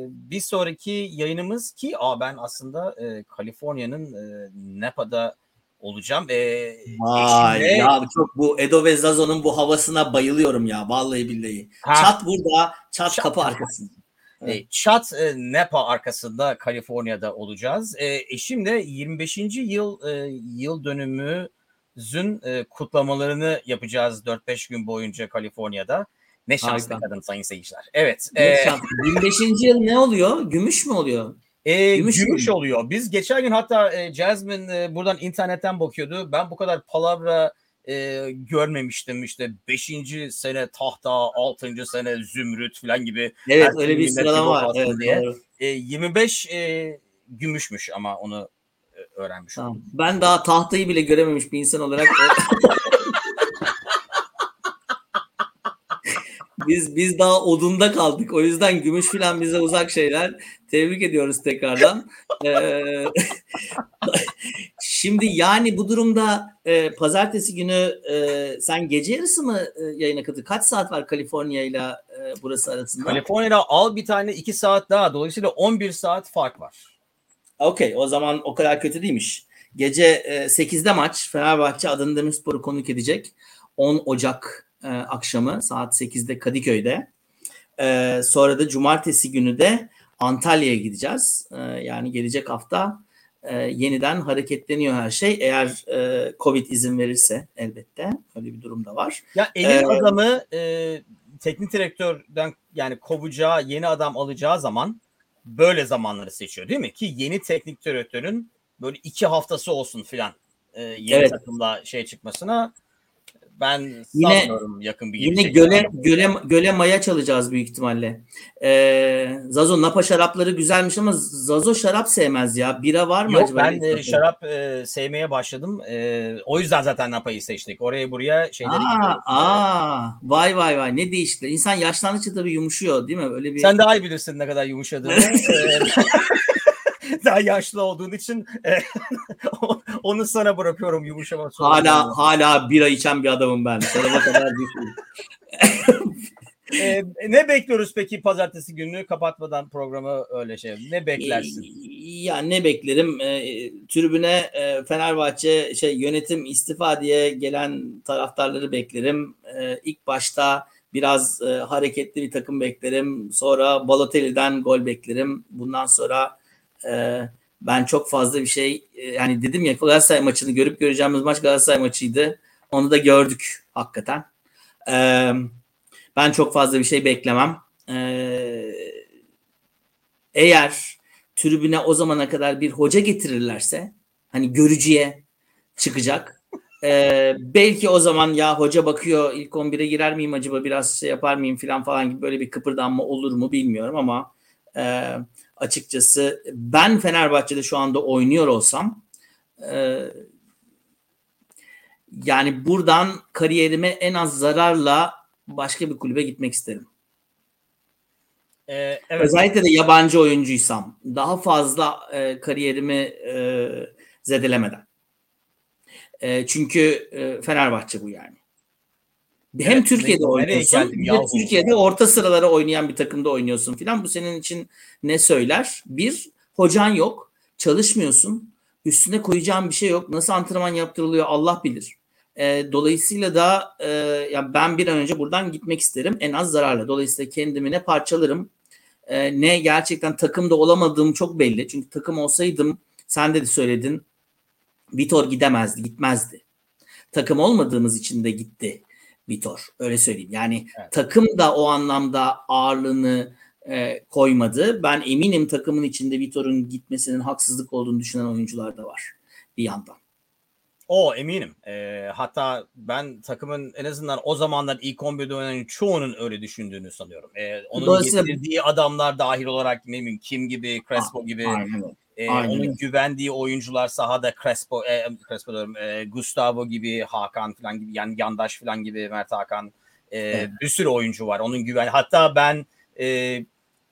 bir sonraki yayınımız ki aa ben aslında e, Kaliforniya'nın e, Napa'da olacağım. Ee, Vay eşimle... ya çok bu Edo ve Zazo'nun bu havasına bayılıyorum ya vallahi billahi. Ha. Çat burada, çat, çat kapı arkasında. <laughs> Evet. Çat e, Napa arkasında Kaliforniya'da olacağız. E, eşimle 25. yıl e, yıl dönümümüzün e, kutlamalarını yapacağız 4-5 gün boyunca Kaliforniya'da. Ne şanslı Harika. kadın sayın seyirciler. Evet. Ne e, 25. yıl ne oluyor? Gümüş mü oluyor? E, gümüş, gümüş oluyor. Biz geçen gün hatta e, Jasmine e, buradan internetten bakıyordu. Ben bu kadar palavra e, görmemiştim. İşte 5. sene tahta, 6. sene zümrüt falan gibi. Evet öyle bir sıralama var. Evet, diye. E, 25 e, gümüşmüş ama onu öğrenmiş tamam. oldum. Ben daha tahtayı bile görememiş bir insan olarak <laughs> biz biz daha odunda kaldık. O yüzden gümüş falan bize uzak şeyler. Tebrik ediyoruz tekrardan. Ee, <laughs> şimdi yani bu durumda e, pazartesi günü e, sen gece yarısı mı e, yayına katıldın? Kaç saat var Kaliforniya ile e, burası arasında? Kaliforniya'da al bir tane iki saat daha. Dolayısıyla 11 saat fark var. Okey o zaman o kadar kötü değilmiş. Gece e, 8'de maç Fenerbahçe Adana Demirspor'u konuk edecek. 10 Ocak e, akşamı saat 8'de Kadıköy'de. E, sonra da cumartesi günü de Antalya'ya gideceğiz. E, yani gelecek hafta e, yeniden hareketleniyor her şey. Eğer e, Covid izin verirse elbette öyle bir durum da var. Ya elin ee, adamı e, teknik direktörden yani kovacağı yeni adam alacağı zaman böyle zamanları seçiyor değil mi? Ki yeni teknik direktörün böyle iki haftası olsun filan e, yeni evet. takımda şey çıkmasına ben yine, yakın bir Yine göle, göle, göle maya çalacağız büyük ihtimalle. Ee, Zazo Napa şarapları güzelmiş ama Zazo şarap sevmez ya. Bira var mı Yok, acaba? Ben e, şarap e, sevmeye başladım. E, o yüzden zaten Napa'yı seçtik. Oraya buraya şeyleri aa, aa, vay vay vay ne değişti. İnsan yaşlandıkça tabii yumuşuyor değil mi? Öyle bir... Sen daha iyi bilirsin ne kadar yumuşadığını. <laughs> <laughs> daha yaşlı olduğun için e, <laughs> onu sana bırakıyorum yumuşama. Hala hala bira içen bir adamım ben. Sonuna kadar ee, <laughs> ne bekliyoruz peki pazartesi günü kapatmadan programı öyle şey? Ne beklersin? Ya ne beklerim? E, tribüne e, Fenerbahçe şey yönetim istifa diye gelen taraftarları beklerim. E, ilk başta biraz e, hareketli bir takım beklerim. Sonra Balotelli'den gol beklerim. Bundan sonra e, ben çok fazla bir şey e, yani dedim ya Galatasaray maçını görüp göreceğimiz maç Galatasaray maçıydı. Onu da gördük hakikaten. E, ben çok fazla bir şey beklemem. E, eğer tribüne o zamana kadar bir hoca getirirlerse hani görücüye çıkacak. Ee, belki o zaman ya hoca bakıyor ilk 11'e girer miyim acaba biraz şey yapar mıyım falan falan gibi böyle bir kıpırdanma olur mu bilmiyorum ama e, açıkçası ben Fenerbahçe'de şu anda oynuyor olsam e, yani buradan kariyerime en az zararla başka bir kulübe gitmek isterim. Ee, evet. Özellikle de yabancı oyuncuysam daha fazla e, kariyerimi e, zedelemeden. E, çünkü e, Fenerbahçe bu yani. Hem evet, Türkiye'de oynuyorsun hem de Türkiye'de orta sıralara oynayan bir takımda oynuyorsun filan. Bu senin için ne söyler? Bir, hocan yok, çalışmıyorsun, üstüne koyacağın bir şey yok. Nasıl antrenman yaptırılıyor Allah bilir. E, dolayısıyla da e, ya ben bir an önce buradan gitmek isterim en az zararla. Dolayısıyla kendimi ne parçalarım e, ne gerçekten takımda olamadığım çok belli. Çünkü takım olsaydım sen de söyledin Vitor gidemezdi, gitmezdi. Takım olmadığımız için de gitti. Vitor. Öyle söyleyeyim. Yani evet. takım da o anlamda ağırlığını e, koymadı. Ben eminim takımın içinde Vitor'un gitmesinin haksızlık olduğunu düşünen oyuncular da var bir yandan. O eminim. E, hatta ben takımın en azından o zamanlar ilk 11'de oynayan çoğunun öyle düşündüğünü sanıyorum. E, onun getirdiği adamlar dahil olarak ne Kim gibi, Crespo ah, gibi. Aynen. E, onun güvendiği oyuncular sahada Crespo, e, Crespo diyorum, e, Gustavo gibi, Hakan falan gibi, yani Yandaş falan gibi, Mert Hakan. E, evet. Bir sürü oyuncu var. Onun güven. Hatta ben e,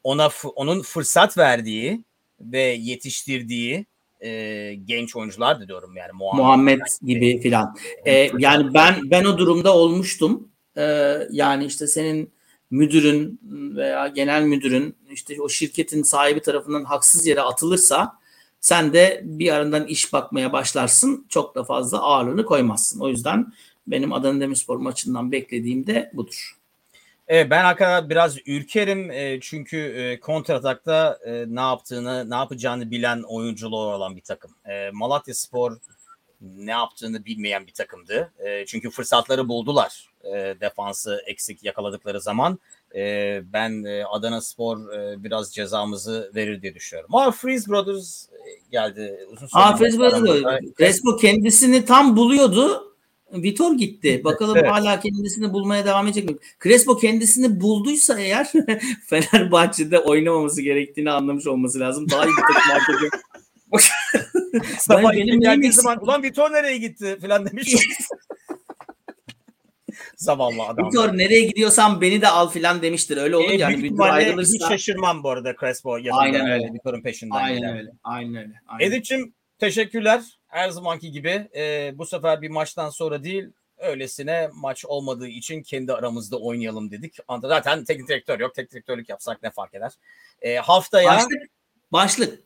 ona onun fırsat verdiği ve yetiştirdiği e, genç oyuncular da diyorum yani Muhammed, Muhammed gibi filan. E, yani ben ben o durumda olmuştum. E, yani işte senin müdürün veya genel müdürün işte o şirketin sahibi tarafından haksız yere atılırsa sen de bir aradan iş bakmaya başlarsın. Çok da fazla ağırlığını koymazsın. O yüzden benim Adana Demirspor maçından beklediğim de budur. Evet, ben hakikaten biraz ürkerim e, çünkü e, kontratakta e, ne yaptığını, ne yapacağını bilen oyuncular olan bir takım. E, Malatya Spor ne yaptığını bilmeyen bir takımdı. E, çünkü fırsatları buldular e, defansı eksik yakaladıkları zaman. E, ben e, Adana Spor e, biraz cezamızı verir diye düşünüyorum. Ama Freeze Brothers geldi. Uzun Aa, Freeze Brothers Crespo kendisini tam buluyordu. Vitor gitti. Bakalım evet. hala kendisini bulmaya devam edecek mi? Crespo kendisini bulduysa eğer <laughs> Fenerbahçe'de oynamaması gerektiğini anlamış olması lazım. Daha iyi bir takım artık. <laughs> Sabah benim geldiği zaman ulan Vitor nereye gitti falan demiş. <laughs> Zavallı adam. Vitor nereye gidiyorsan beni de al filan demiştir. Öyle olur e, yani. Büyük ayrılırsa... Hiç şaşırmam bu arada Crespo. Aynen öyle. Vitor'un peşinden. Aynen gider. öyle. Aynen öyle. Aynen. Edip'ciğim teşekkürler. Her zamanki gibi e, bu sefer bir maçtan sonra değil öylesine maç olmadığı için kendi aramızda oynayalım dedik. Zaten teknik direktör yok. Teknik direktörlük yapsak ne fark eder? E, haftaya başlık. Başlık.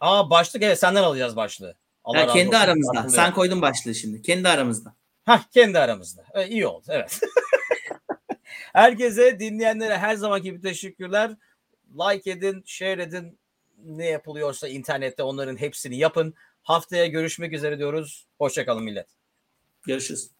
Aa başlık evet senden alacağız başlığı. Allah ya kendi aramızda. Sen koydun başlığı şimdi. Kendi aramızda. Hah kendi aramızda. Ee, iyi oldu evet. <laughs> Herkese dinleyenlere her zamanki gibi teşekkürler. Like edin, share edin, ne yapılıyorsa internette onların hepsini yapın. Haftaya görüşmek üzere diyoruz. Hoşçakalın millet. Görüşürüz.